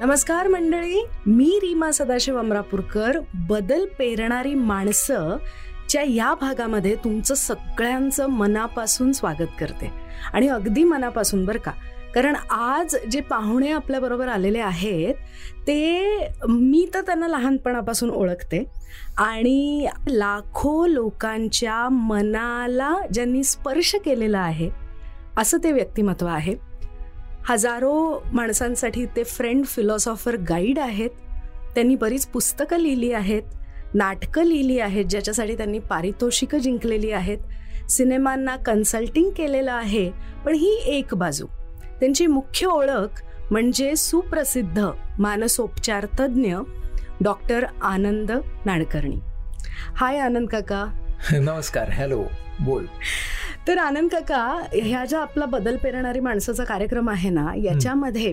नमस्कार मंडळी मी रीमा सदाशिव अमरापूरकर. बदल पेरणारी माणसं च्या या भागामध्ये तुमचं सगळ्यांचं मनापासून स्वागत करते. आणि अगदी मनापासून बरं का. कारण आज जे पाहुणे आपल्याबरोबर आलेले आहेत ते मी तर त्यांना लहानपणापासून ओळखते. आणि लाखो लोकांच्या मनाला ज्यांनी स्पर्श केलेला आहे असं ते व्यक्तिमत्व आहे. हजारो माणसांसाठी ते फ्रेंड फिलॉसॉफर गाईड आहेत. त्यांनी बरीच पुस्तकं लिहिली आहेत. नाटकं लिहिली आहेत ज्याच्यासाठी त्यांनी पारितोषिकं जिंकलेली आहेत. सिनेमांना कन्सल्टिंग केलेलं आहे पण ही एक बाजू. त्यांची मुख्य ओळख म्हणजे सुप्रसिद्ध मानसोपचार तज्ज्ञ डॉक्टर आनंद नाडकर्णी. हाय आनंद काका. नमस्कार हॅलो बोल. तर आनंद काका ह्या ज्या आपला बदल पेरणारी माणसाचा कार्यक्रम आहे ना याच्यामध्ये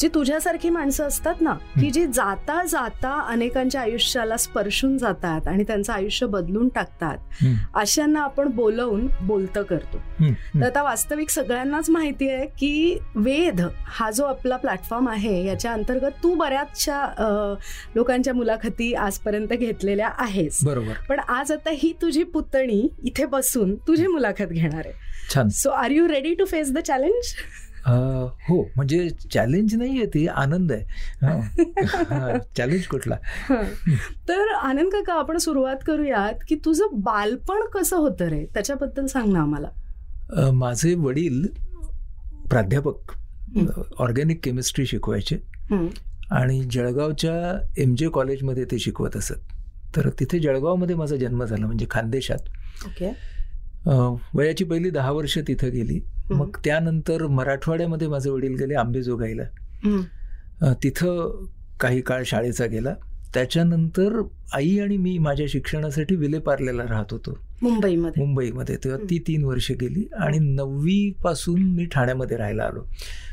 जी तुझ्यासारखी माणसं असतात ना की जी जाता जाता अनेकांच्या आयुष्याला स्पर्शून जातात आणि त्यांचं आयुष्य बदलून टाकतात अशांना आपण बोलवून बोलतं करतो. तर आता वास्तविक सगळ्यांनाच माहिती आहे की वेद हा जो आपला प्लॅटफॉर्म आहे याच्या अंतर्गत तू बऱ्याचशा लोकांच्या मुलाखती आजपर्यंत घेतलेल्या आहेस. बरोबर. पण आज आता ही तुझी पुतणी इथे बसून तुझी मुलाखत घेणार आहे. छान. So are you ready to face the challenge हो म्हणजे चॅलेंज नाही आहे ते आनंद आहे. चॅलेंज कुठला? तर आनंद काका आपण सुरुवात करूयात की तुझं बालपण कसं होतं रे? त्याच्याबद्दल सांग ना आम्हाला. माझे वडील प्राध्यापक ऑर्गॅनिक केमिस्ट्री शिकवायचे. आणि जळगावच्या एम जे कॉलेजमध्ये ते शिकवत असत. तर तिथे जळगावमध्ये माझा जन्म झाला म्हणजे खानदेशात. ओके वयाची पहिली दहा वर्ष तिथं गेली. मग त्यानंतर मराठवाड्यामध्ये माझे वडील गेले आंबेजोगाईला तिथं काही काळ शाळेचा गेला. त्याच्यानंतर आई आणि मी माझ्या शिक्षणासाठी विलेपार्लेला राहत होतो. मुंबईमध्ये. मुंबईमध्ये. तेव्हा ती तीन वर्ष गेली आणि नववी पासून मी ठाण्यामध्ये राहायला आलो.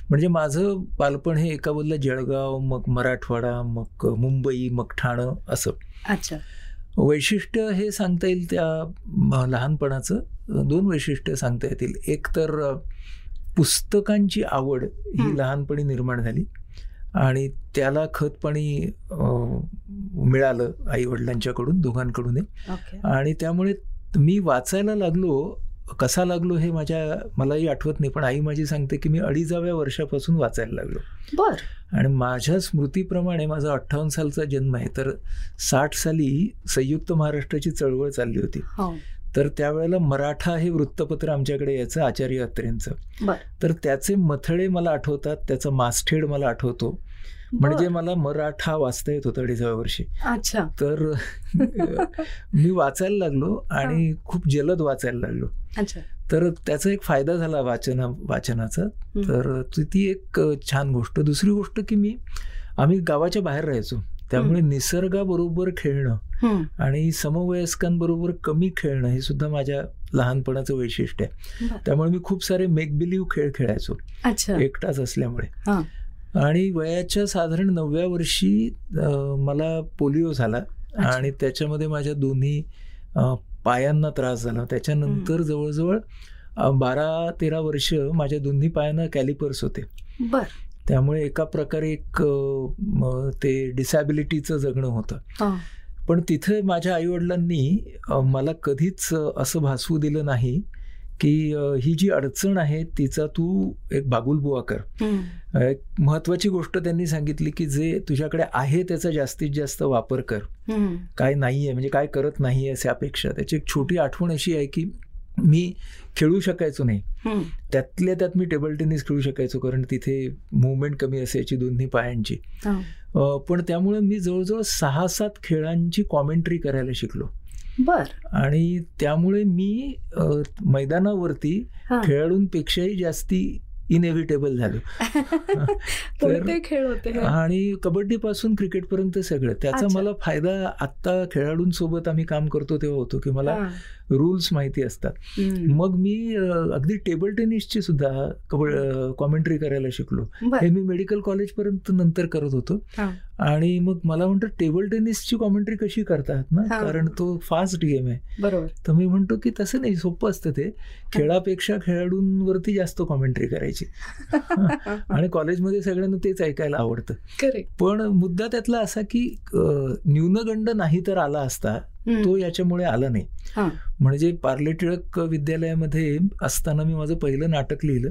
म्हणजे माझं बालपण हे एका बोललं जळगाव मग मराठवाडा मग मुंबई मग ठाणं असं. अच्छा. वैशिष्ट्य हे सांगता येईल त्या लहानपणाचं. दोन वैशिष्ट्य सांगता येतील. एक तर पुस्तकांची आवड ही लहानपणी निर्माण झाली आणि त्याला खतपाणी मिळालं आई वडिलांच्याकडून दोघांकडून आणि त्यामुळे मी वाचायला लागलो कसा लागलो हे माझ्या मलाही आठवत नाही पण आई माझी सांगते की मी अडीजाव्या वर्षापासून वाचायला लागलो. बर. आणि माझ्या स्मृतीप्रमाणे माझा अठ्ठावन्न सालचा जन्म आहे तर साठ साली संयुक्त महाराष्ट्राची चळवळ चालली होती. तर त्यावेळेला मराठा हे वृत्तपत्र आमच्याकडे यायचं आचार्य अत्रेंचं. तर त्याचे मथळे मला आठवतात त्याचा मास्ठेड मला आठवतो. म्हणजे मला मराठा वाचता येत होतं अडीचव्या वर्षी. अच्छा. तर मी वाचायला लागलो आणि खूप जलद वाचायला लागलो. अच्छा. तर त्याचा एक फायदा झाला वाचना वाचनाचा. तर ती एक छान गोष्ट. दुसरी गोष्ट की मी आम्ही गावाच्या बाहेर राहायचो. त्यामुळे निसर्गाबरोबर खेळणं आणि समवयस्कांबरोबर कमी खेळणं हे सुद्धा माझ्या लहानपणाचं वैशिष्ट्य आहे. त्यामुळे मी खूप सारे मेक बिलीव्ह खेळ खेळायचो. एकटाच असल्यामुळे. आणि वयाच्या साधारण नवव्या वर्षी मला पोलिओ झाला आणि त्याच्यामध्ये माझ्या दोन्ही पायांना त्रास झाला. त्याच्यानंतर जवळजवळ बारा तेरा वर्ष माझ्या दोन्ही पायांना कॅलिपर्स होते. बर. त्यामुळे एका प्रकारे एक ते डिसॅबिलिटीचं जगणं होतं. पण तिथे माझ्या आईवडिलांनी मला कधीच असं भासवू दिलं नाही. की ही जी अडचण आहे तिचा तू एक बागुलबुवा कर. एक महत्वाची गोष्ट त्यांनी सांगितली की जे तुझ्याकडे आहे त्याचा जास्तीत जास्त वापर कर. काय नाहीये म्हणजे काय करत नाहीये अशी अपेक्षा त्याची एक छोटी आठवण अशी आहे की मी खेळू शकायचो नाही. त्यातल्या त्यात मी टेबल टेनिस खेळू शकायचो कारण तिथे मुवमेंट कमी असायची दोन्ही पायांची. पण त्यामुळे मी जवळजवळ सहा सात खेळांची कॉमेंट्री करायला शिकलो. बर. आणि त्यामुळे मी मैदानावरती खेळाडूंपेक्षाही जास्ती इनएव्हिटेबल झालो. खेळ होते आणि कबड्डी पासून क्रिकेट पर्यंत सगळं. त्याचा मला फायदा आता खेळाडूंसोबत आम्ही काम करतो तेव्हा होतो की मला रूल्स माहिती असतात. मग मी अगदी टेबल टेनिसची सुद्धा कॉमेंट्री करायला शिकलो. हे मी मेडिकल कॉलेज पर्यंत नंतर करत होतो. आणि मग मला म्हणतं टेबल टेनिसची कॉमेंट्री कशी करतात ना? कारण तो फास्ट गेम आहे. बरोबर. तर मी म्हणतो की तसं नाही सोपं असतं ते. खेळापेक्षा खेळाडूंवरती जास्त कॉमेंट्री करायची. आणि कॉलेजमध्ये सगळ्यांना तेच ऐकायला आवडतं. पण मुद्दा त्यातला असा की न्यूनगंड नाही तर आला असता तो याच्यामुळे आला नाही. म्हणजे पार्ले टिळक विद्यालयामध्ये असताना मी माझं पहिलं नाटक लिहिलं.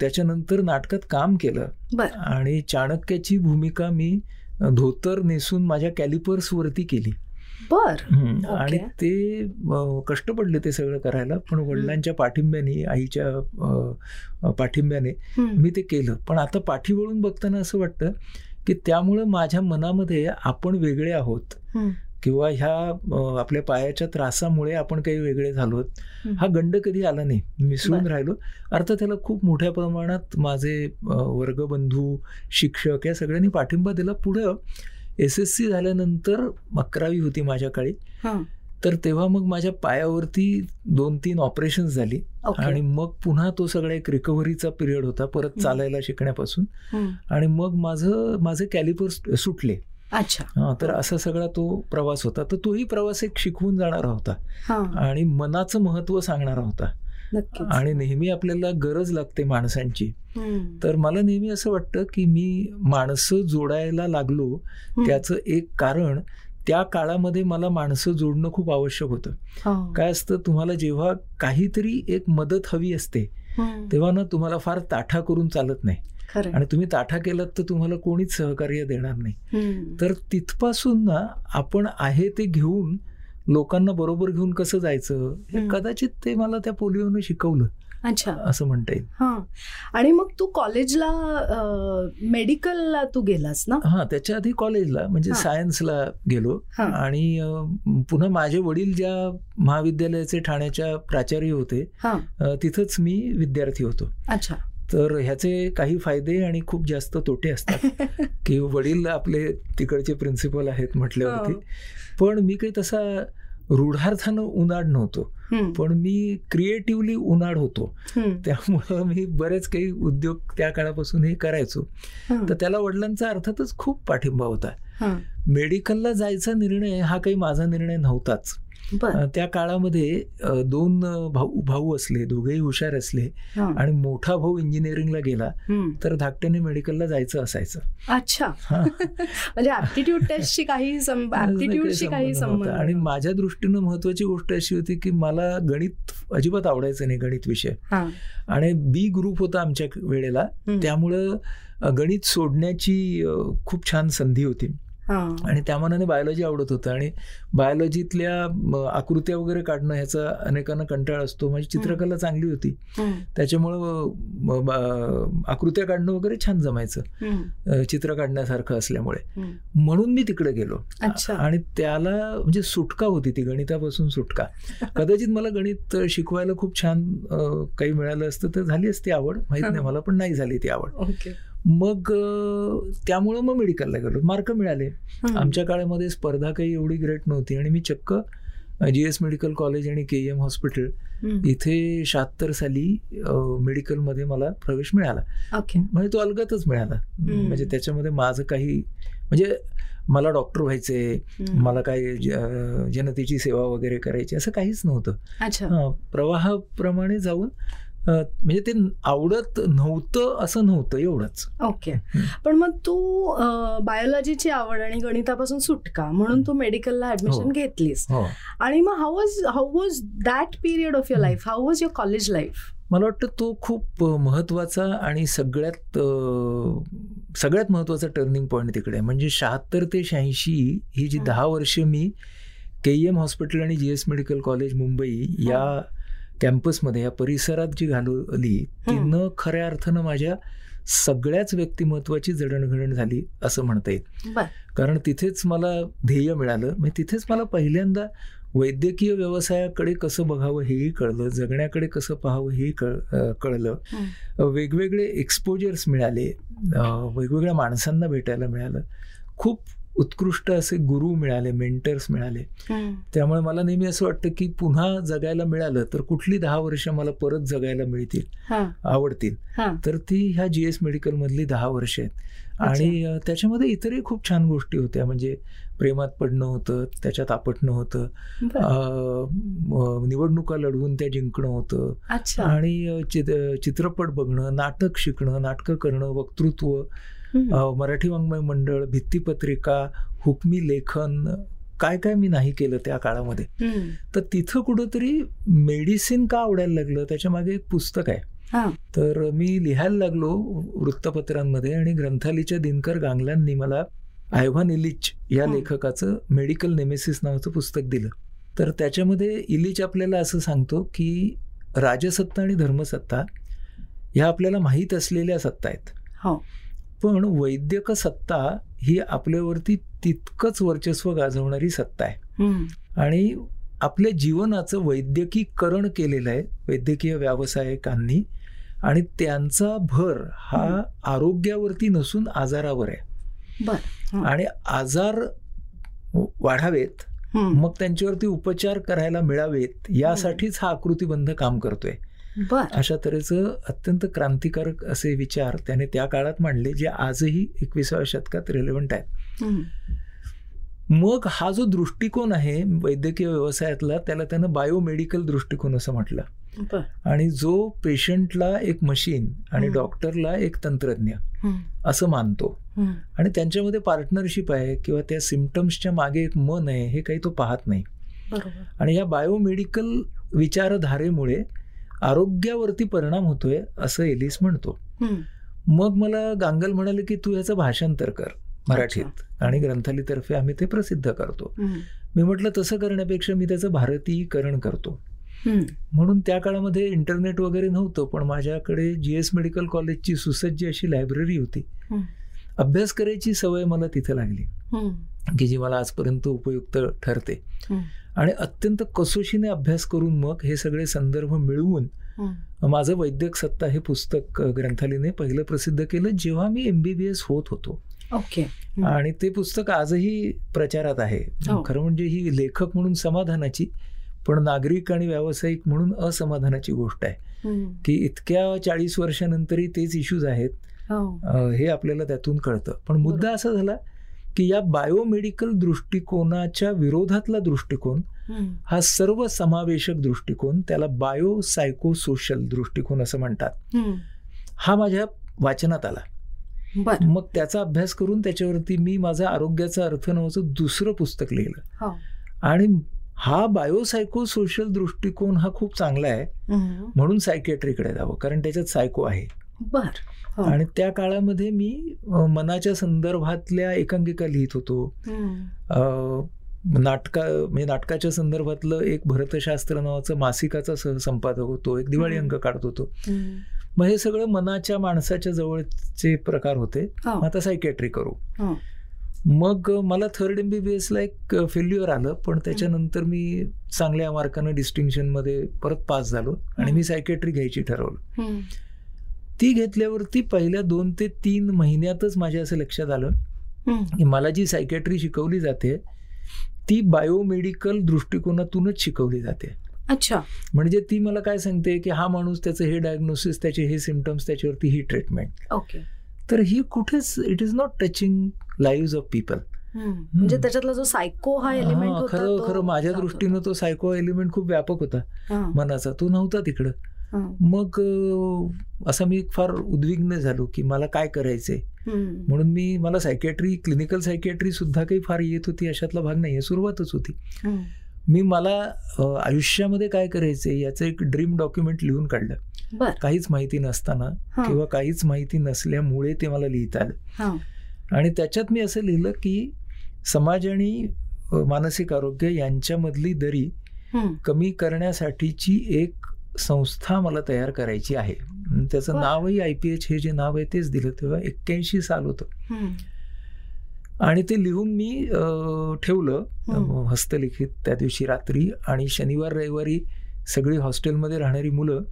त्याच्यानंतर नाटकात काम केलं. आणि चाणक्याची भूमिका मी धोतर नेसून माझ्या कॅलिपर्स वरती केली. बर. आणि ते कष्ट पडले ते सगळं करायला. पण वडिलांच्या पाठिंब्याने आईच्या पाठिंब्याने मी ते केलं. पण आता पाठी वळून बघताना असं वाटतं की त्यामुळं माझ्या मनामध्ये आपण वेगळे आहोत. किंवा ह्या आपल्या पायाच्या त्रासामुळे आपण काही वेगळे झालो हा गंड कधी आला नाही. मिसळून राहिलो. अर्थात त्याला खूप मोठ्या प्रमाणात माझे वर्गबंधू शिक्षक या सगळ्यांनी पाठिंबा दिला. पुढं एस एस सी झाल्यानंतर अकरावी होती माझ्या काळी. तर तेव्हा मग माझ्या पायावरती दोन तीन ऑपरेशन झाली. आणि मग पुन्हा तो सगळा एक रिकव्हरीचा पिरियड होता परत चालायला शिकण्यापासून. आणि मग माझं माझे कॅलिपर सुटले. अच्छा. तर असा सगळा तो प्रवास होता. तर तोही प्रवास एक शिकवून जाणारा होता. आणि मनाचं महत्त्व सांगणारा होता. आणि नेहमी आपल्याला गरज लागते माणसांची. तर मला नेहमी असं वाटतं की मी माणसं जोडायला लागलो त्याचं एक कारण त्या काळामध्ये मला माणसं जोडणं खूप आवश्यक होतं. काय असतं तुम्हाला जेव्हा काहीतरी एक मदत हवी असते तेव्हा ना तुम्हाला फार ताठा करून चालत नाही. आणि तुम्ही ताठा केलात तर तुम्हाला कोणीच सहकार्य देणार नाही. तर तिथपासून ना आपण आहे ते घेऊन लोकांना बरोबर घेऊन कसं जायचं? कदाचित ते मला त्या पोलिओनं शिकवलं. अच्छा. असं म्हणता येईल. हा. आणि मग तू कॉलेजला मेडिकलला तू गेलास ना? हा त्याच्या आधी कॉलेजला म्हणजे सायन्सला गेलो. आणि पुन्हा माझे वडील ज्या महाविद्यालयाचे ठाण्याच्या प्राचार्य होते तिथंच मी विद्यार्थी होतो. अच्छा. तर ह्याचे काही फायदे आणि खूप जास्त तोटे असतात. की वडील आपले तिकडचे प्रिन्सिपल आहेत म्हटल्यावरती. पण मी काही तसा रूढार्थानं उन्हाड नव्हतो. पण मी क्रिएटिव्हली उन्हाड होतो. त्यामुळं मी बरेच काही उद्योग त्या काळापासून हे. करायचो तर त्याला वडिलांचा अर्थातच खूप पाठिंबा होता. मेडिकलला जायचा निर्णय हा काही माझा निर्णय नव्हताच. त्या काळामध्ये दोन भाऊ भाऊ असले दोघेही हुशार असले आणि मोठा भाऊ इंजिनिअरिंगला गेला तर धाकट्याने मेडिकलला जायचं असायचं. अच्छा. म्हणजे ऍप्टिट्यूड टेस्टची काही काही आणि माझ्या दृष्टीनं महत्वाची गोष्ट अशी होती की मला गणित अजिबात आवडायचं नाही गणित विषय. आणि बी ग्रुप होता आमच्या वेळेला. त्यामुळं गणित सोडण्याची खूप छान संधी होती. आणि त्या मनाने बायोलॉजी आवडत होतं. आणि बायोलॉजीतल्या आकृत्या वगैरे काढणं ह्याचा अनेकांना कंटाळ असतो. माझी चित्रकला चांगली होती. त्याच्यामुळं आकृत्या काढणं वगैरे छान जमायचं. चित्र काढण्यासारखं असल्यामुळे. म्हणून मी तिकडे गेलो. आणि त्याला म्हणजे सुटका होती ती गणितापासून सुटका. कदाचित मला गणित शिकवायला खूप छान काही मिळालं असतं तर झाली असती आवड. माहीत नाही मला पण नाही झाली ती आवड. मग त्यामुळं मग मेडिकलला गेलो. मार्क मिळाले. आमच्या काळामध्ये स्पर्धा काही एवढी ग्रेट नव्हती. आणि मी चक्क जी एस मेडिकल कॉलेज आणि के एम हॉस्पिटल इथे शहात्तर साली मेडिकलमध्ये मला प्रवेश मिळाला. म्हणजे तो अलगतच मिळाला. म्हणजे त्याच्यामध्ये माझं काही म्हणजे मला डॉक्टर व्हायचे मला काही जनतेची सेवा वगैरे करायची असं काहीच नव्हतं. प्रवाहाप्रमाणे जाऊन म्हणजे ते आवडत नव्हतं असं नव्हतं एवढंच. ओके. पण मग तू बायोलॉजीची आवड आणि गणितापासून सुटका म्हणून तू मेडिकलला ऍडमिशन घेतलीस. आणि मग how was how was that period of your life how was your college life मला वाटतं तो खूप महत्त्वाचा आणि सगळ्यात सगळ्यात महत्त्वाचा टर्निंग पॉईंट तिकडे म्हणजे शहात्तर ते शहाऐंशी ही जी दहा वर्ष मी के एम हॉस्पिटल आणि G S medical college Mumbai या कॅम्पसमध्ये या परिसरात जी घालवली ती न खऱ्या अर्थानं माझ्या सगळ्याच व्यक्तिमत्वाची जडणघडण झाली असं म्हणता येईल. कारण तिथेच मला ध्येय मिळालं. म्हणजे तिथेच मला पहिल्यांदा वैद्यकीय व्यवसायाकडे कसं बघावं हेही कळलं जगण्याकडे कसं पाहावं हेही कळ कळलं. वेगवेगळे एक्सपोजर्स मिळाले. वेगवेगळ्या माणसांना भेटायला मिळालं. खूप उत्कृष्ट असे गुरु मिळाले मेंटर्स मिळाले. त्यामुळे मला नेहमी असं वाटतं की पुन्हा जगायला मिळालं तर कुठली दहा वर्ष मला परत जगायला मिळतील आवडतील. तर ती ह्या जीएस मेडिकल मधली दहा वर्ष आहेत. आणि त्याच्यामध्ये इतरही खूप छान गोष्टी होत्या. म्हणजे प्रेमात पडणं होतं त्याच्यात आपटणं होतं. निवडणुका लढवून त्या जिंकणं होतं. आणि चित्रपट बघणं नाटक शिकणं नाटकं करणं वक्तृत्व मराठी वाङ्मय मंडळ भित्तीपत्रिका हुकमी लेखन काय काय मी नाही केलं त्या काळामध्ये. तर तिथं कुठंतरी मेडिसिन का आवडायला लागलं त्याच्यामागे एक पुस्तक आहे. तर मी लिहायला लागलो वृत्तपत्रांमध्ये आणि ग्रंथालीच्या दिनकर गांगलांनी मला आयव्हान इलिच या लेखकाचं मेडिकल नेमेसिस नावाचं पुस्तक दिलं. तर त्याच्यामध्ये इलिच आपल्याला असं सांगतो की राजसत्ता आणि धर्मसत्ता ह्या आपल्याला माहीत असलेल्या सत्ता आहेत. हो. पण वैद्यक सत्ता ही आपल्यावरती तितकंच वर्चस्व गाजवणारी सत्ता आहे. आणि आपल्या जीवनाचं वैद्यकीकरण केलेलं आहे वैद्यकीय व्यावसायिकांनी. आणि त्यांचा भर हा आरोग्यावरती नसून आजारावर आहे. आणि आजार वाढावेत मग त्यांच्यावरती उपचार करायला मिळावेत यासाठीच हा आकृतीबंध काम करतोय. अशा तऱ्हेचं अत्यंत क्रांतिकारक असे विचार त्याने त्या काळात मांडले जे आजही एकविसाव्या शतकात रिलेव्हंट आहेत. मग हा जो दृष्टिकोन आहे वैद्यकीय व्यवसायातला त्याला त्यानं बायोमेडिकल दृष्टिकोन असं म्हटलं. आणि जो पेशंटला एक मशीन आणि डॉक्टरला एक तंत्रज्ञ असं मानतो. आणि त्यांच्यामध्ये पार्टनरशिप आहे किंवा त्या सिमटम्सच्या मागे एक मन आहे हे काही तो पाहत नाही. आणि या बायोमेडिकल विचारधारेमुळे आरोग्यावरती परिणाम होतोय असं एलिस म्हणतो. मग मला गांगल म्हणाले की तू याचं भाषांतर कर मराठीत. आणि ग्रंथालीतर्फे आम्ही ते प्रसिद्ध करतो. मी म्हटलं तसं करण्यापेक्षा मी त्याचं भारतीयकरण करतो. म्हणून त्या काळामध्ये इंटरनेट वगैरे नव्हतं पण माझ्याकडे जीएस मेडिकल कॉलेजची सुसज्ज अशी लायब्ररी होती. अभ्यास करायची सवय मला तिथे लागली की जी मला आजपर्यंत उपयुक्त ठरते. आणि अत्यंत कसोशीने अभ्यास करून मग हे सगळे संदर्भ मिळवून माझं वैद्यक सत्ता हे पुस्तक ग्रंथालयाने पहिलं प्रसिद्ध केलं जेव्हा मी एमबीबीएस होत होतो. ओके. आणि ते पुस्तक आजही प्रचारात आहे. हो. खरं म्हणजे ही लेखक म्हणून समाधानाची पण नागरिक आणि व्यावसायिक म्हणून असमाधानाची गोष्ट आहे. की इतक्या चाळीस वर्षानंतरही तेच इश्यूज आहेत हो. हे आपल्याला त्यातून कळतं. पण मुद्दा असा झाला की या बायोमेडिकल दृष्टिकोनाच्या विरोधातला दृष्टिकोन हा सर्व समावेशक दृष्टिकोन त्याला बायो सायको सोशल दृष्टिकोन असं म्हणतात. हा माझ्या वाचनात आला. मग त्याचा अभ्यास करून त्याच्यावरती मी माझा आरोग्याचा अर्थ नावाचं दुसरं पुस्तक लिहिलं. हो. आणि हा बायोसायको सोशल दृष्टिकोन हा खूप चांगला आहे. म्हणून सायकेट्रीकडे जावं कारण त्याच्यात सायको आहे. बर. आणि त्या काळामध्ये मी मनाच्या संदर्भातल्या एकांकिका लिहित होतो. नाटका म्हणजे नाटकाच्या संदर्भातलं एक भरतशास्त्र नावाचं मासिकाचा सहसंपादक होतो. एक दिवाळी अंक काढत होतो. मग हे सगळं मनाच्या माणसाच्या जवळचे प्रकार होते. हो. आता सायकॅट्री करू. हो. मग मला थर्ड एम बी बी एसला एक फेल्युअर आलं. पण त्याच्यानंतर मी चांगल्या मार्कानं डिस्टिंक्शनमध्ये परत पास झालो. आणि मी सायकॅट्री घ्यायची ठरवलं. ती घेतल्यावरती पहिल्या दोन ते तीन महिन्यातच माझ्या असं लक्षात आलं की मला जी सायकॅट्री शिकवली जाते ती बायोमेडिकल दृष्टिकोनातूनच शिकवली जाते. अच्छा. म्हणजे ती मला काय सांगते की हा माणूस त्याचं हे डायग्नोसिस त्याचे हे सिमटम्स त्याच्यावरती ही ट्रीटमेंट ओके तर ही कुठेच it is not touching live of people म्हणजे त्याच्यातला जो सायको हा एलिमेंट खरं खरं माझ्या दृष्टीनं तो सायको एलिमेंट खूप व्यापक होता मनाचा. तो नव्हता तिकडं. मग असं मी फार उद्विग्न झालो की मला काय करायचंय? म्हणून मी मला सायकॅट्री क्लिनिकल सायकॅट्री सुद्धा काही फार येत होती अशातला भाग नाही सुरुवातच होती. मी मला आयुष्यामध्ये काय करायचंय याचं एक ड्रीम डॉक्युमेंट लिहून काढलं. काहीच माहिती नसताना किंवा काहीच माहिती नसल्यामुळे ते मला लिहिता आलं. आणि त्याच्यात मी असं लिहिलं की समाज आणि मानसिक आरोग्य यांच्यामधली दरी कमी करण्यासाठीची एक संस्था मला तयार करायची आहे. त्याचं नावही आय पी एच हे जे नाव आहे तेच दिलं तेव्हा एक्क्याऐंशी साल होतं. आणि ते लिहून मी ठेवलं हस्तलिखित त्या दिवशी रात्री आणि शनिवार रविवारी सगळी हॉस्टेलमध्ये राहणारी मुलं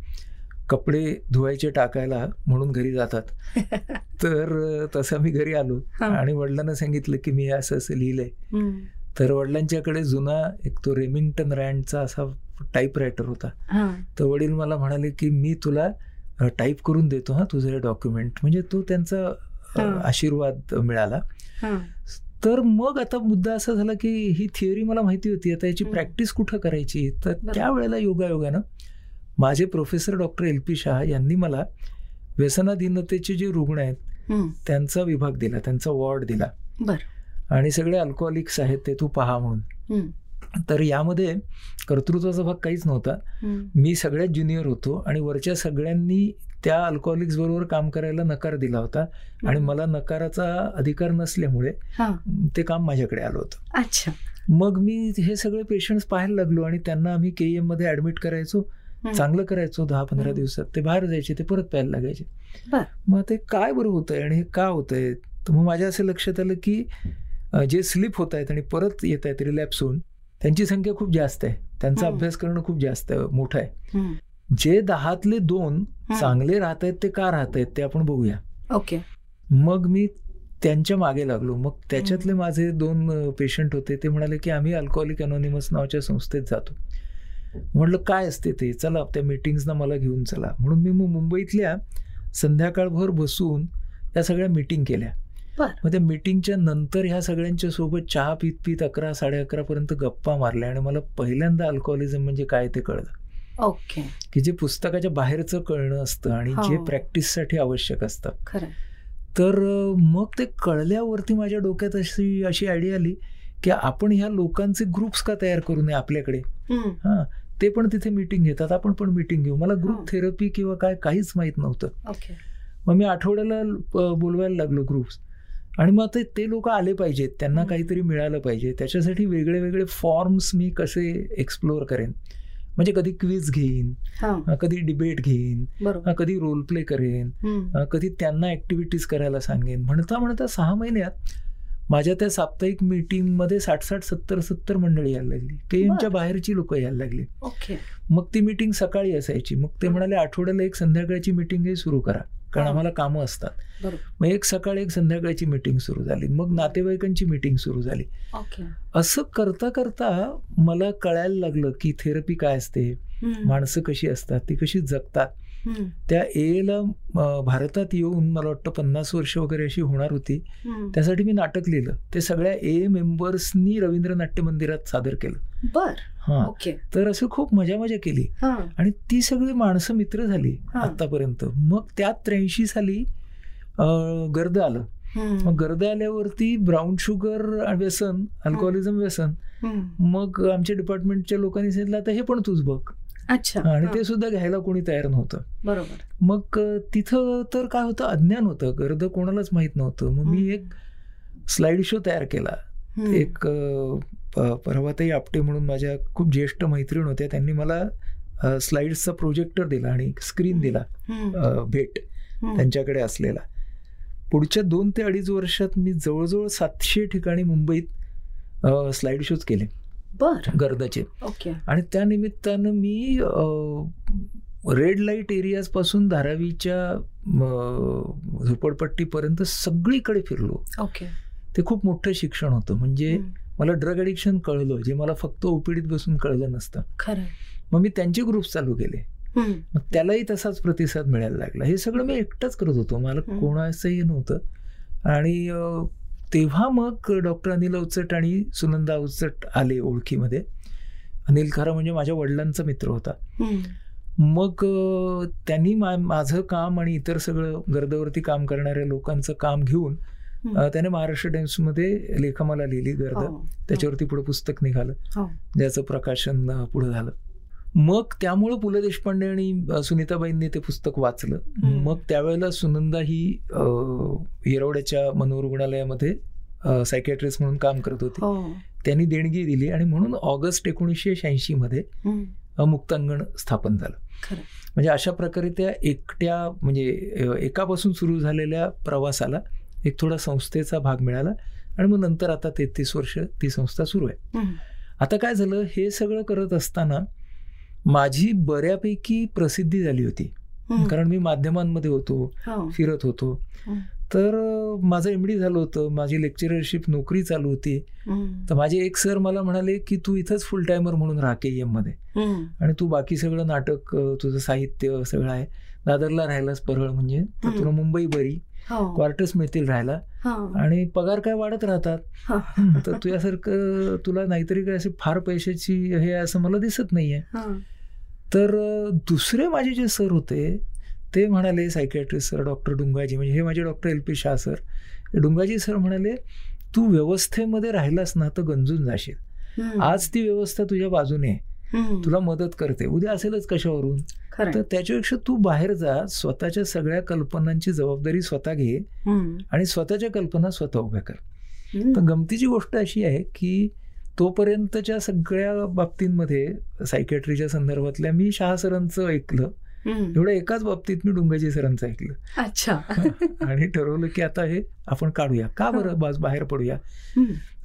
कपडे धुवायचे टाकायला म्हणून घरी जातात. तर तसं मी घरी आलो आणि वडिलांना सांगितलं की मी असं असं लिहिलंय. तर वडिलांच्याकडे जुना एक तो रेमिंग्टन रँडचा असा टाईप रायटर होता तर वडील मला म्हणाले की मी तुला टाईप करून देतो हा तुझं हे डॉक्युमेंट म्हणजे तो त्यांचा आशीर्वाद मिळाला. तर मग आता मुद्दा असा झाला की ही थिअरी मला माहिती होती. आता याची प्रॅक्टिस कुठं करायची? तर त्यावेळेला योगायोगानं माझे professor doctor L P Shah यांनी मला व्यसनाधीनतेचे जे रुग्ण आहेत त्यांचा विभाग दिला त्यांचा वॉर्ड दिला. आणि सगळे अल्कोहोलिक्स आहेत ते तू पहा म्हणून. तर यामध्ये कर्तृत्वाचा भाग काहीच नव्हता. मी सगळ्यात ज्युनियर होतो आणि वरच्या सगळ्यांनी त्या अल्कोहोलिक्स बरोबर काम करायला नकार दिला होता. आणि मला नकाराचा अधिकार नसल्यामुळे ते काम माझ्याकडे आलं होतं. अच्छा. मग मी हे सगळे पेशंट्स पाहायला लागलो आणि त्यांना आम्ही के एममध्ये ऍडमिट करायचो. चांगलं करायचो दहा पंधरा दिवसात. ते बाहेर जायचे ते परत प्यायला लागायचे. मग ते काय बरं होतंय आणि हे का होतंय? तर मग माझ्या असं लक्षात आलं की जे स्लिप होत आहेत आणि परत येत आहेत रिलॅप्स होऊन त्यांची संख्या खूप जास्त आहे. त्यांचा अभ्यास करणं खूप जास्त मोठं आहे. जे दहातले दोन चांगले राहत आहेत ते का राहत आहेत ते आपण बघूया. ओके. मग मी त्यांच्या मागे लागलो. मग त्याच्यातले माझे दोन पेशंट होते ते म्हणाले की आम्ही अल्कोहोलिक अनोनिमस नावाच्या संस्थेत जातो. म्हटलं काय असते ते? चला त्या मिटिंग्सना मला घेऊन चला. म्हणून मी मग मुंबईतल्या संध्याकाळभर बसून या सगळ्या मिटिंग केल्या. मग त्या मिटिंगच्या नंतर ह्या सगळ्यांच्या सोबत चहा पीत पीत अकरा साडे अकरा पर्यंत गप्पा मारल्या आणि मला पहिल्यांदा अल्कोहोलिझम म्हणजे काय ते कळलं. ओके. की जे पुस्तकाच्या बाहेरचं कळणं असतं आणि जे प्रॅक्टिससाठी आवश्यक असतं. तर मग ते कळल्यावरती माझ्या डोक्यात अशी अशी आयडिया आली की आपण ह्या लोकांचे ग्रुप्स का तयार करू नये आपल्याकडे? हा ते पण तिथे मिटिंग घेतात आपण पण मिटिंग घेऊ. मला ग्रुप थेरपी किंवा काय काहीच माहीत नव्हतं. मग मी आठवड्याला बोलवायला लागलो ग्रुप्स आणि मग आता ते लोक आले पाहिजेत त्यांना काहीतरी मिळालं पाहिजे. त्याच्यासाठी वेगळे वेगळे फॉर्म्स मी कसे एक्सप्लोअर करेन? म्हणजे कधी क्विज घेईन कधी डिबेट घेईन कधी रोल प्ले करेन कधी त्यांना ऍक्टिव्हिटीज करायला सांगेन. म्हणता म्हणता सहा महिन्यात माझ्या त्या साप्ताहिक मीटिंगमध्ये साठ साठ सत्तर सत्तर मंडळी यायला लागली. के एमच्या बाहेरची लोक यायला लागली. मग ती मीटिंग सकाळी असायची. मग ते म्हणाले आठवड्याला एक संध्याकाळची मीटिंगही सुरू करा. कारण आम्हाला कामं असतात. मग एक सकाळी एक संध्याकाळची मीटिंग सुरू झाली. मग नातेवाईकांची मीटिंग सुरू झाली. असं करता करता मला कळायला लागलं की थेरपी काय असते? माणसं कशी असतात? ती कशी जगतात? त्या एला भारतात येऊन मला वाटतं पन्नास वर्ष वगैरे अशी होणार होती. त्यासाठी मी नाटक लिहिलं. ते सगळ्या ए मेंबर्सनी रवींद्र नाट्य मंदिरात सादर केलं. बर. हा. तर असं खूप मजा मजा केली. आणि ती सगळी माणसं मित्र झाली आतापर्यंत मग त्यात त्र्याऐंशी साली गर्द आलं. मग गर्द आल्यावरती ब्राऊन शुगर व्यसन अल्कोहोलिझम व्यसन. मग आमच्या डिपार्टमेंटच्या लोकांनी सांगितलं आता हे पण तूच बघ. अच्छा. आणि ते सुद्धा घ्यायला कोणी तयार नव्हतं. बरोबर. मग तिथं तर काय होतं अज्ञान होतं. गर्द कोणालाच माहीत नव्हतं. मग मी एक स्लाइड शो तयार केला. एक परवाताई आपटे म्हणून माझ्या खूप ज्येष्ठ मैत्रीण होत्या. त्यांनी मला स्लाइड्सचा प्रोजेक्टर दिला आणि स्क्रीन दिला भेट त्यांच्याकडे असलेला. पुढच्या दोन ते अडीच वर्षात मी जवळजवळ सातशे ठिकाणी मुंबईत स्लाइड शोज केले. बर. गर्दाचे. ओके. आणि त्या निमित्तानं मी रेड लाइट एरियाजपासून धारावीच्या झोपडपट्टीपर्यंत सगळीकडे फिरलो. ओके. ते खूप मोठं शिक्षण होतं. म्हणजे मला ड्रग ॲडिक्शन कळलं जे मला फक्त ओपीडीत बसून कळलं नसतं. खरं. मग मी त्यांचे ग्रुप्स चालू केले. मग त्यालाही तसाच प्रतिसाद मिळायला लागला. हे सगळं मी एकटाच करत होतो. मला कोणाचंही नव्हतं. आणि तेव्हा मग डॉक्टर अनिल अवचट आणि सुनंदा अवचट आले ओळखीमध्ये. अनिल खरा म्हणजे माझ्या वडिलांचा मित्र होता. मग त्यांनी माझं काम आणि इतर सगळं गर्दवरती काम करणाऱ्या लोकांचं काम घेऊन त्याने महाराष्ट्र टाइम्समध्ये लेखमाला लिहिली गर्द. हो, हो. त्याच्यावरती पुढे पुस्तक निघालं. हो. ज्याचं प्रकाशन पुढे झालं. मग त्यामुळं पु ल देशपांडे आणि सुनीताबाईंनी ते पुस्तक वाचलं. मग त्यावेळेला सुनंदा ही येरवड्याच्या मनोरुग्णालयामध्ये सायकॅट्रिस्ट म्हणून काम करत होती. त्यांनी देणगी दिली आणि म्हणून ऑगस्ट एकोणीसशे शहाऐंशी मध्ये मुक्तांगण स्थापन झालं. म्हणजे अशा प्रकारे त्या एकट्या म्हणजे एकापासून सुरू झालेल्या प्रवासाला एक थोडा संस्थेचा भाग मिळाला आणि मग नंतर आता तेहतीस वर्ष ती संस्था सुरू आहे आता काय झालं हे सगळं करत असताना माझी बऱ्यापैकी प्रसिद्धी झाली होती कारण मी माध्यमांमध्ये होतो हो. फिरत होतो हं. तर माझं एम डी झालं होतं माझी लेक्चररशिप नोकरी चालू होती. तर माझे एक सर मला म्हणाले की तू इथंच फुल टायमर म्हणून राहा के एममध्ये हम्म. आणि तू बाकी सगळं नाटक तुझं साहित्य सगळं आहे दादरला राहिलास परळ म्हणजे तर. तुला मुंबई बरी. क्वार्टर्स मिळतील राहायला हा. आणि पगार काय वाढत राहतात हा. तर तुझ्यासारखं तुला नाहीतरी काय असे फार पैशाची हे असं मला दिसत नाहीये हा. तर दुसरे माझे जे सर होते ते म्हणाले सायकॅट्रिस्ट सर डॉक्टर डुंगाजी म्हणजे हे माझे doctor L P Shah sir Dungaji sir म्हणाले तू व्यवस्थेमध्ये राहिलास ना तर गंजून जाशील. आज ती व्यवस्था तुझ्या बाजूने. तुला मदत करते उद्या असेलच कशावरून. तर त्याच्यापेक्षा तू बाहेर जा स्वतःच्या सगळ्या कल्पनांची जबाबदारी स्वतः घे. आणि स्वतःच्या कल्पना स्वतः उभ्या कर. तर गमतीची गोष्ट अशी आहे की तोपर्यंतच्या सगळ्या बाबतींमध्ये सायकॅट्रीच्या संदर्भातल्या मी शहा सरांचं ऐकलं. एवढं एकाच बाबतीत मी डुंगाजी सरांचं ऐकलं. अच्छा. आणि ठरवलं की आता हे आपण काढूया. का बरं? बाज बाहेर पडूया.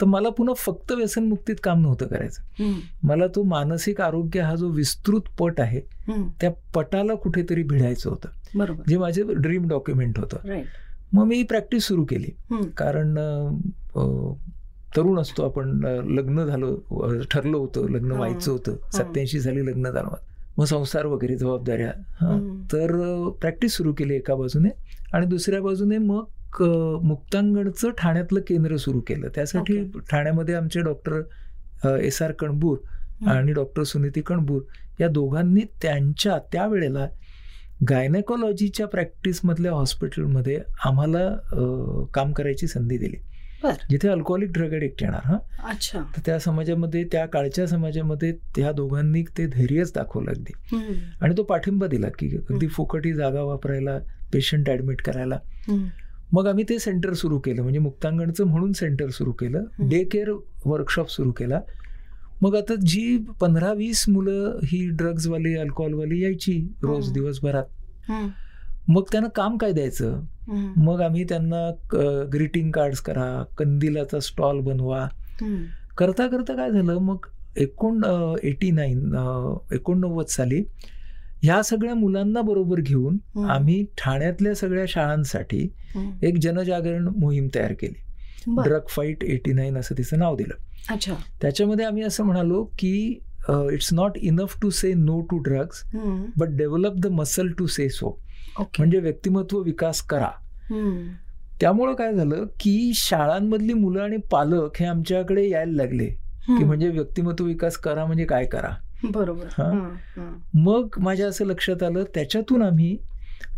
तर मला पुन्हा फक्त व्यसनमुक्तीत काम नव्हतं करायचं. मला तो मानसिक आरोग्य हा जो विस्तृत पट आहे. त्या पटाला कुठेतरी भिडायचं होतं. जे माझे ड्रीम डॉक्युमेंट होतं. मग मी प्रॅक्टिस सुरू केली. कारण तरुण असतो आपण लग्न झालं ठरलं होतं लग्न हा. व्हायचं होतं. सत्याऐंशी साली लग्न झालं माझं. मग संसार वगैरे जबाबदाऱ्या हा. तर प्रॅक्टिस सुरू केली एका बाजूने आणि दुसऱ्या बाजूने मग मुक्तांगणचं ठाण्यातलं केंद्र सुरू केलं त्यासाठी ठाण्यामध्ये आमचे डॉक्टर एस आर कणबूर. आणि डॉक्टर सुनीती कणबूर या दोघांनी त्यांच्या त्यावेळेला गायनेकॉलॉजीच्या प्रॅक्टिसमधल्या हॉस्पिटलमध्ये आम्हाला काम करायची संधी दिली. जिथे अल्कोहोलिक ड्रग ॲडिक्ट येणार हा अच्छा तर त्या समाजामध्ये त्या काळच्या समाजामध्ये त्या दोघांनी ते धैर्यच दाखवलं अगदी. आणि तो पाठिंबा दिला की अगदी. फुकट ही जागा वापरायला पेशंट ॲडमिट करायला. मग आम्ही ते सेंटर सुरू केलं म्हणजे मुक्तांगणचं म्हणून सेंटर सुरू केलं. डे केअर वर्कशॉप सुरू केला मग आता जी पंधरा वीस मुलं ही ड्रग्जवाली अल्कोहोलवाली यायची रोज. दिवसभरात. मग त्यांना काम काय द्यायचं. मग आम्ही त्यांना ग्रीटिंग कार्ड्स करा कंदिलाचा स्टॉल बनवा. करता करता काय झालं मग एकोण एटी नाईन एकोणनव्वद साली ह्या सगळ्या मुलांना बरोबर घेऊन. आम्ही ठाण्यातल्या सगळ्या शाळांसाठी. एक जनजागरण मोहीम तयार केली. ड्रग फाईट एटी नाईन असं तिचं नाव दिलं अच्छा त्याच्यामध्ये आम्ही असं म्हणालो की it's not enough to say no to drugs. But develop the muscle to say so म्हणजे व्यक्तिमत्व विकास करा. त्यामुळं काय झालं की शाळांमधली मुलं आणि पालक हे आमच्याकडे यायला लागले की. म्हणजे व्यक्तिमत्व विकास करा म्हणजे काय करा बरोबर. मग माझ्या असं लक्षात आलं त्याच्यातून आम्ही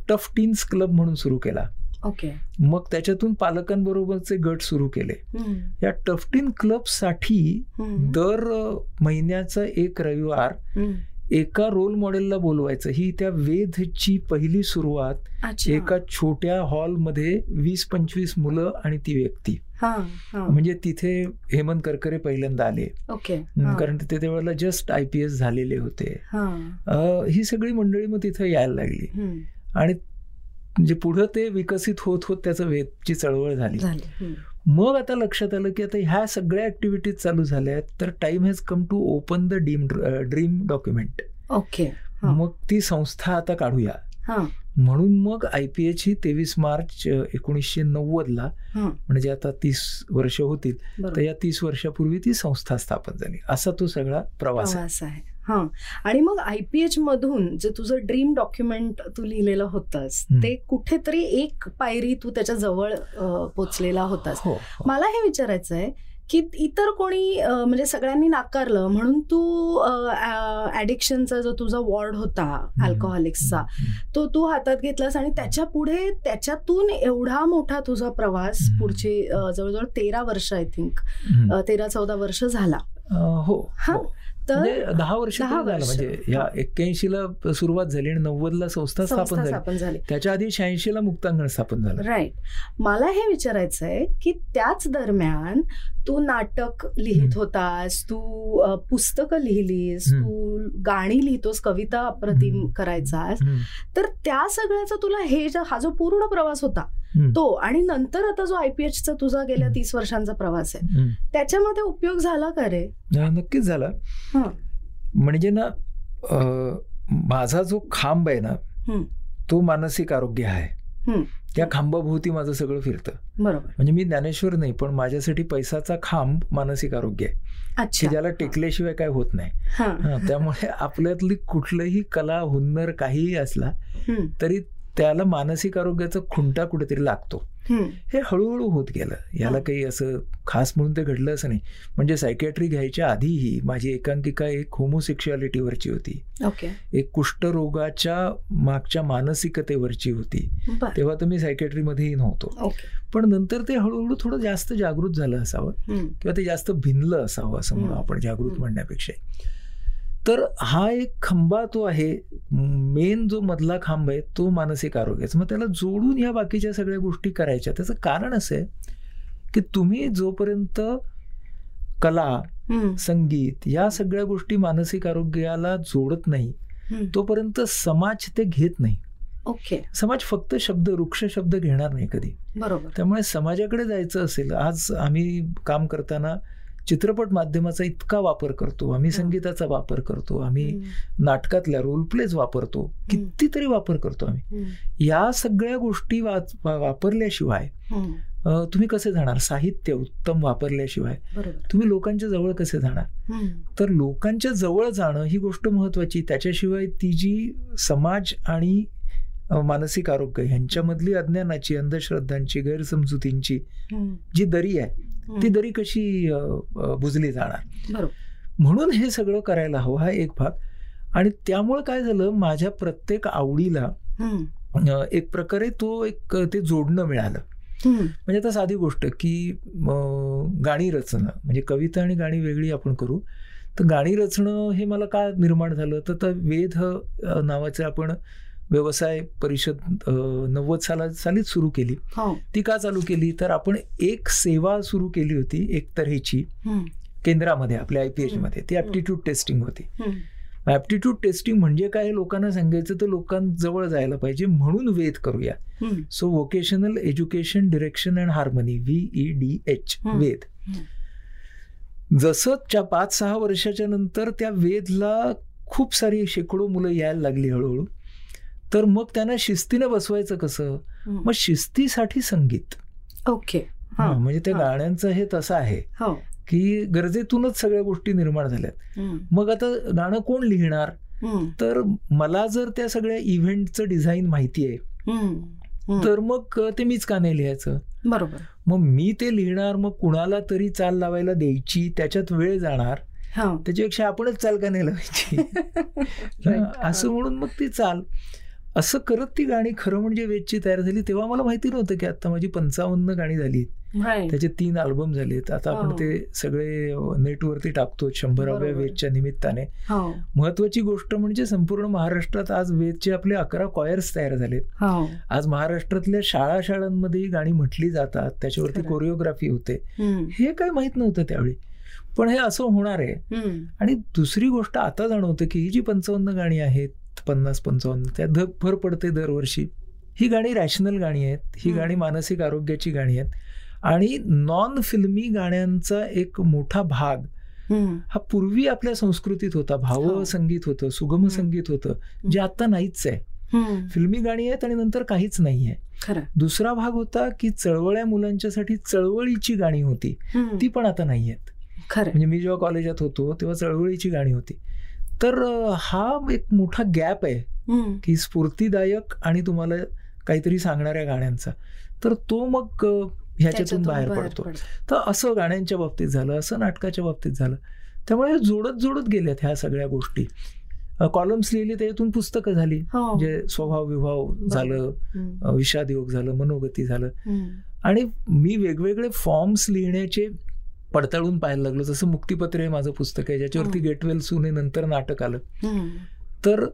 टफ टीन्स क्लब म्हणून सुरू केला ओके मग त्याच्यातून पालकांबरोबरचे गट सुरू केले हम्म. या टफटीन क्लबसाठी हम्म. दर अ, महिन्याचा एक रविवार हम्म. एका रोल मॉडेलला बोलवायचं. ही त्या वेधची पहिली सुरुवात. एका छोट्या हॉलमध्ये वीस पंचवीस मुलं आणि ती व्यक्ती. म्हणजे तिथे हेमंत करकरे पहिल्यांदा आले. ओके. कारण ते त्यावेळेला जस्ट आय पी एस झालेले होते. हा. सगळी मंडळी मग तिथे यायला लागली. आणि म्हणजे पुढं ते विकसित होत होत त्याचं वेदची चळवळ झाली. मग आता लक्षात आलं की आता ह्या सगळ्या ऍक्टिव्हिटीज चालू झाल्या आहेत तर time has come to open the deem dream document okay. मग ती संस्था आता काढूया. म्हणून मग आय पी एच ही तेवीस मार्च एकोणीसशे नव्वदला हा. म्हणजे आता तीस वर्ष होतील तर या तीस वर्षापूर्वी ती संस्था स्थापन झाली. असा तो सगळा प्रवास आहे. हा आणि मग आय पी एच मधून जे तुझं ड्रीम डॉक्युमेंट तू लिहिलेलं होतंस. ते कुठेतरी एक पायरी तू त्याच्याजवळ पोचलेला होतास हो हो. मला हे विचारायचं आहे की इतर कोणी म्हणजे सगळ्यांनी नाकारलं म्हणून तू ऍडिक्शनचा जो तुझा वॉर्ड होता अल्कोहोलिक्सचा. तो तू हातात घेतलास आणि त्याच्या पुढे त्याच्यातून एवढा मोठा तुझा प्रवास. पुढचे जवळजवळ तेरा वर्ष आय थिंक. तेरा चौदा वर्ष झाला हो हा, हो. तर म्हणजे दहा वर्ष. म्हणजे या एक्क्याऐंशी ला सुरुवात झाली आणि नव्वद ला संस्था स्थापन संस्था झाली. स्थापन झाली. त्याच्या आधी शहाऐंशी ला मुक्तांगण स्थापन झालं. राईट मला हे विचारायचं आहे की त्याच दरम्यान तू नाटक लिहित. होतास तू पुस्तकं लिहिलीस. तू गाणी लिहितोस कविता अप्रतिम. करायचास. तर त्या सगळ्याचा तुला हे हा जो पूर्ण प्रवास होता. तो आणि नंतर आता जो आयपीएचचा तुझा गेल्या. तीस वर्षांचा प्रवास आहे. त्याच्यामध्ये उपयोग झाला का रे नक्कीच झाला. म्हणजे ना माझा जो खांब आहे ना. तो मानसिक आरोग्य आहे त्या खांबाभोवती माझं सगळं फिरतं. बरोबर. म्हणजे मी ज्ञानेश्वर नाही पण माझ्यासाठी पैसाचा खांब मानसिक आरोग्य आहे. ज्याला टेकल्याशिवाय काय होत नाही. त्यामुळे आपल्यातली कुठलंही कला हुन्नर काहीही असला तरी त्याला मानसिक आरोग्याचा खुंटा कुठेतरी लागतो. हे हळूहळू होत गेलं. याला काही असं खास म्हणून ते घडलं असं नाही. म्हणजे सायकॅट्री घ्यायच्या आधीही माझी एकांकिका एक होमोसेक्शुअलिटीवरची होती. एक कुष्ठरोगाच्या मागच्या मानसिकतेवरची होती. तेव्हा तर मी सायकॅट्रीमध्येही नव्हतो. पण नंतर ते हळूहळू थोडं जास्त जागृत झालं असावं किंवा ते जास्त भिनलं असावं असं म्हणून आपण जागृत म्हणण्यापेक्षा. तर हा एक खंबा तो आहे. मेन जो मधला खांब आहे तो मानसिक आरोग्याचा मग त्याला जोडून ह्या बाकीच्या सगळ्या गोष्टी करायच्या. त्याचं कारण असं आहे की तुम्ही जोपर्यंत कला संगीत या सगळ्या गोष्टी मानसिक आरोग्याला जोडत नाही तोपर्यंत समाज ते घेत नाही. ओके. समाज फक्त शब्द वृक्ष शब्द घेणार नाही कधी. बरोबर. त्यामुळे समाजाकडे जायचं असेल आज आम्ही काम करताना चित्रपट माध्यमाचा इतका वापर करतो आम्ही संगीताचा वापर करतो आम्ही नाटकातल्या रोल प्लेज वापरतो कितीतरी वापर करतो आम्ही. या सगळ्या गोष्टी वापरल्याशिवाय तुम्ही कसे जाणार? साहित्य उत्तम वापरल्याशिवाय. तुम्ही लोकांच्या जवळ कसे जाणार? तर लोकांच्या जवळ जाणं ही गोष्ट महत्वाची. त्याच्याशिवाय ती जी समाज आणि मानसिक आरोग्य ह्यांच्यामधली अज्ञानाची अंधश्रद्धांची गैरसमजुतींची जी दरी आहे ती दरी कशी बुजली जाणार? म्हणून हे सगळं करायला हवं हा एक भाग. आणि त्यामुळे काय झालं माझ्या प्रत्येक आवडीला एक प्रकारे तो एक ते जोडणं मिळालं. म्हणजे आता साधी गोष्ट की गाणी रचणं. म्हणजे कविता आणि गाणी वेगळी आपण करू. तर गाणी रचणं हे मला का निर्माण झालं? तर वेध नावाचं आपण व्यवसाय परिषद नव्वद साला सालीच सुरू केली. हो. ती का चालू केली? तर आपण एक सेवा सुरू केली होती एक तऱ्हेची केंद्रामध्ये आपल्या आयपीएच मध्ये ती ऍप्टिट्यूड टेस्टिंग होती. ऍप्टिट्यूड टेस्टिंग म्हणजे काय? लोकांना सांगायचं तर लोकांजवळ जायला पाहिजे. म्हणून वेध करूया. So vocational education direction and harmony V D H Vedh. जसं पाच सहा वर्षाच्या नंतर त्या वेदला खूप सारी शेकडो मुलं यायला लागली हळूहळू. तर मग त्यांना शिस्तीने बसवायचं कसं? मग शिस्तीसाठी संगीत. ओके. म्हणजे त्या गाण्यांचं हे तसं आहे हो. की गरजेतूनच सगळ्या गोष्टी निर्माण झाल्यात. मग आता गाणं कोण लिहिणार? तर मला जर त्या सगळ्या इव्हेंटचं डिझाईन माहिती आहे तर मग ते मीच का नाही लिहायचं? बरोबर. मग मी ते लिहिणार मग कुणाला तरी चाल लावायला द्यायची त्याच्यात वेळ जाणार त्याच्यापेक्षा आपणच चाल का नाही लावायची? असं म्हणून मग ती चाल. असं करत ती गाणी खरं म्हणजे वेदची तयार झाली. तेव्हा मला माहिती नव्हतं की आता माझी पंचावन्न गाणी झाली त्याचे तीन अल्बम झालेत. आता आपण हो. ते सगळे नेटवरती टाकतो शंभराव्या वेदच्या निमित्ताने. हो. महत्वाची गोष्ट म्हणजे संपूर्ण महाराष्ट्रात आज वेदचे आपले अकरा कॉयर्स तयार झालेत. हो. आज महाराष्ट्रातल्या शाळा शाळांमध्ये गाणी म्हटली जातात. त्याच्यावरती कोरिओग्राफी होते. हे काय माहीत नव्हतं त्यावेळी. पण हे असं होणार आहे. आणि दुसरी गोष्ट आता जाणवतं की ही जी पंचावन्न गाणी आहेत पन्नास पंचावन्न त्या धग भर पडते दरवर्षी. ही गाणी रॅशनल गाणी आहेत. ही गाणी मानसिक आरोग्याची गाणी आहेत. आणि नॉन फिल्मी गाण्यांचा एक मोठा भाग हा पूर्वी आपल्या संस्कृतीत होता. भाव हो. संगीत होतं सुगम संगीत होतं. जे आता नाहीच आहे. फिल्मी गाणी आहेत आणि नंतर काहीच नाहीये दुसरा भाग होता की चळवळ्या मुलांच्यासाठी चळवळीची गाणी होती. ती पण आता नाही आहेत. म्हणजे मी जेव्हा कॉलेजात होतो तेव्हा चळवळीची गाणी होती. तर हा एक मोठा गॅप आहे की स्फूर्तीदायक आणि तुम्हाला काहीतरी सांगणाऱ्या गाण्यांचा. तर तो मग ह्याच्यातून बाहेर पडतो. तर असं गाण्यांच्या बाबतीत झालं असं नाटकाच्या बाबतीत झालं. त्यामुळे जोडत जोडत गेल्यात ह्या सगळ्या गोष्टी. कॉलम्स लिहिली त्याच्यातून पुस्तकं झाली. हो. जे स्वभाव विभाव झालं विषाद योग झालं मनोगती झालं. आणि मी वेगवेगळे फॉर्म्स लिहिण्याचे पडताळून पाहायला लागलो. जसं मुक्तीपत्र हे माझं पुस्तक आहे ज्याच्यावरती गेटवेल सुने नंतर नाटक आलं. तर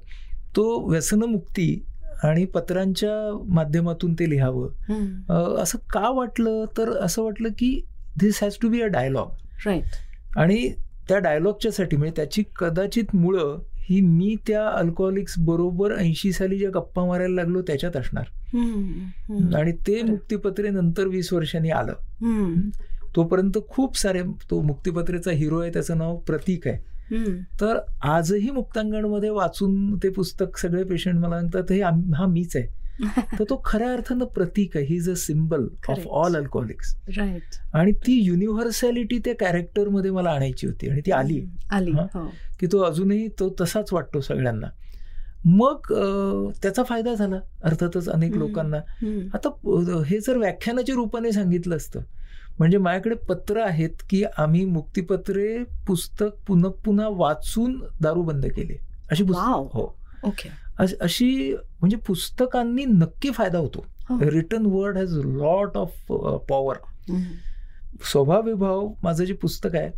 तो व्यसनमुक्ती आणि पत्रांच्या माध्यमातून ते लिहावं. असं का वाटलं? तर असं वाटलं की this has to be a dialogue right आणि त्या डायलॉगच्या साठी म्हणजे त्याची कदाचित मुळं ही मी त्या अल्कोहोलिक्स बरोबर ऐंशी साली ज्या गप्पा मारायला लागलो त्याच्यात असणार. आणि ते मुक्तीपत्रे नंतर वीस वर्षांनी आलं. तोपर्यंत खूप सारे तो मुक्तिपत्रेचा हिरो आहे त्याचं नाव प्रतीक आहे. तर आजही मुक्तांगणमध्ये वाचून ते पुस्तक सगळे पेशंट मला सांगतात हे हा मीच आहे. तर तो खऱ्या अर्थानं प्रतीक आहे. He is a symbol of all alcoholics आणि ती युनिव्हर्सॅलिटी त्या कॅरेक्टरमध्ये मला आणायची होती आणि ती आली. हो. की तो अजूनही तो तसाच वाटतो सगळ्यांना. मग त्याचा फायदा झाला. अर्थातच अनेक लोकांना. आता हे जर व्याख्यानाच्या रूपाने सांगितलं असतं म्हणजे माझ्याकडे पत्र आहेत की आम्ही मुक्तीपत्रे पुस्तक पुन्हा पुन्हा वाचून दारू बंद केले. अशी पुस्तक. हो. ओके. अशी म्हणजे पुस्तकांनी नक्की फायदा होतो. Return word has lot of power स्वभाव विभाव माझं जे पुस्तक आहे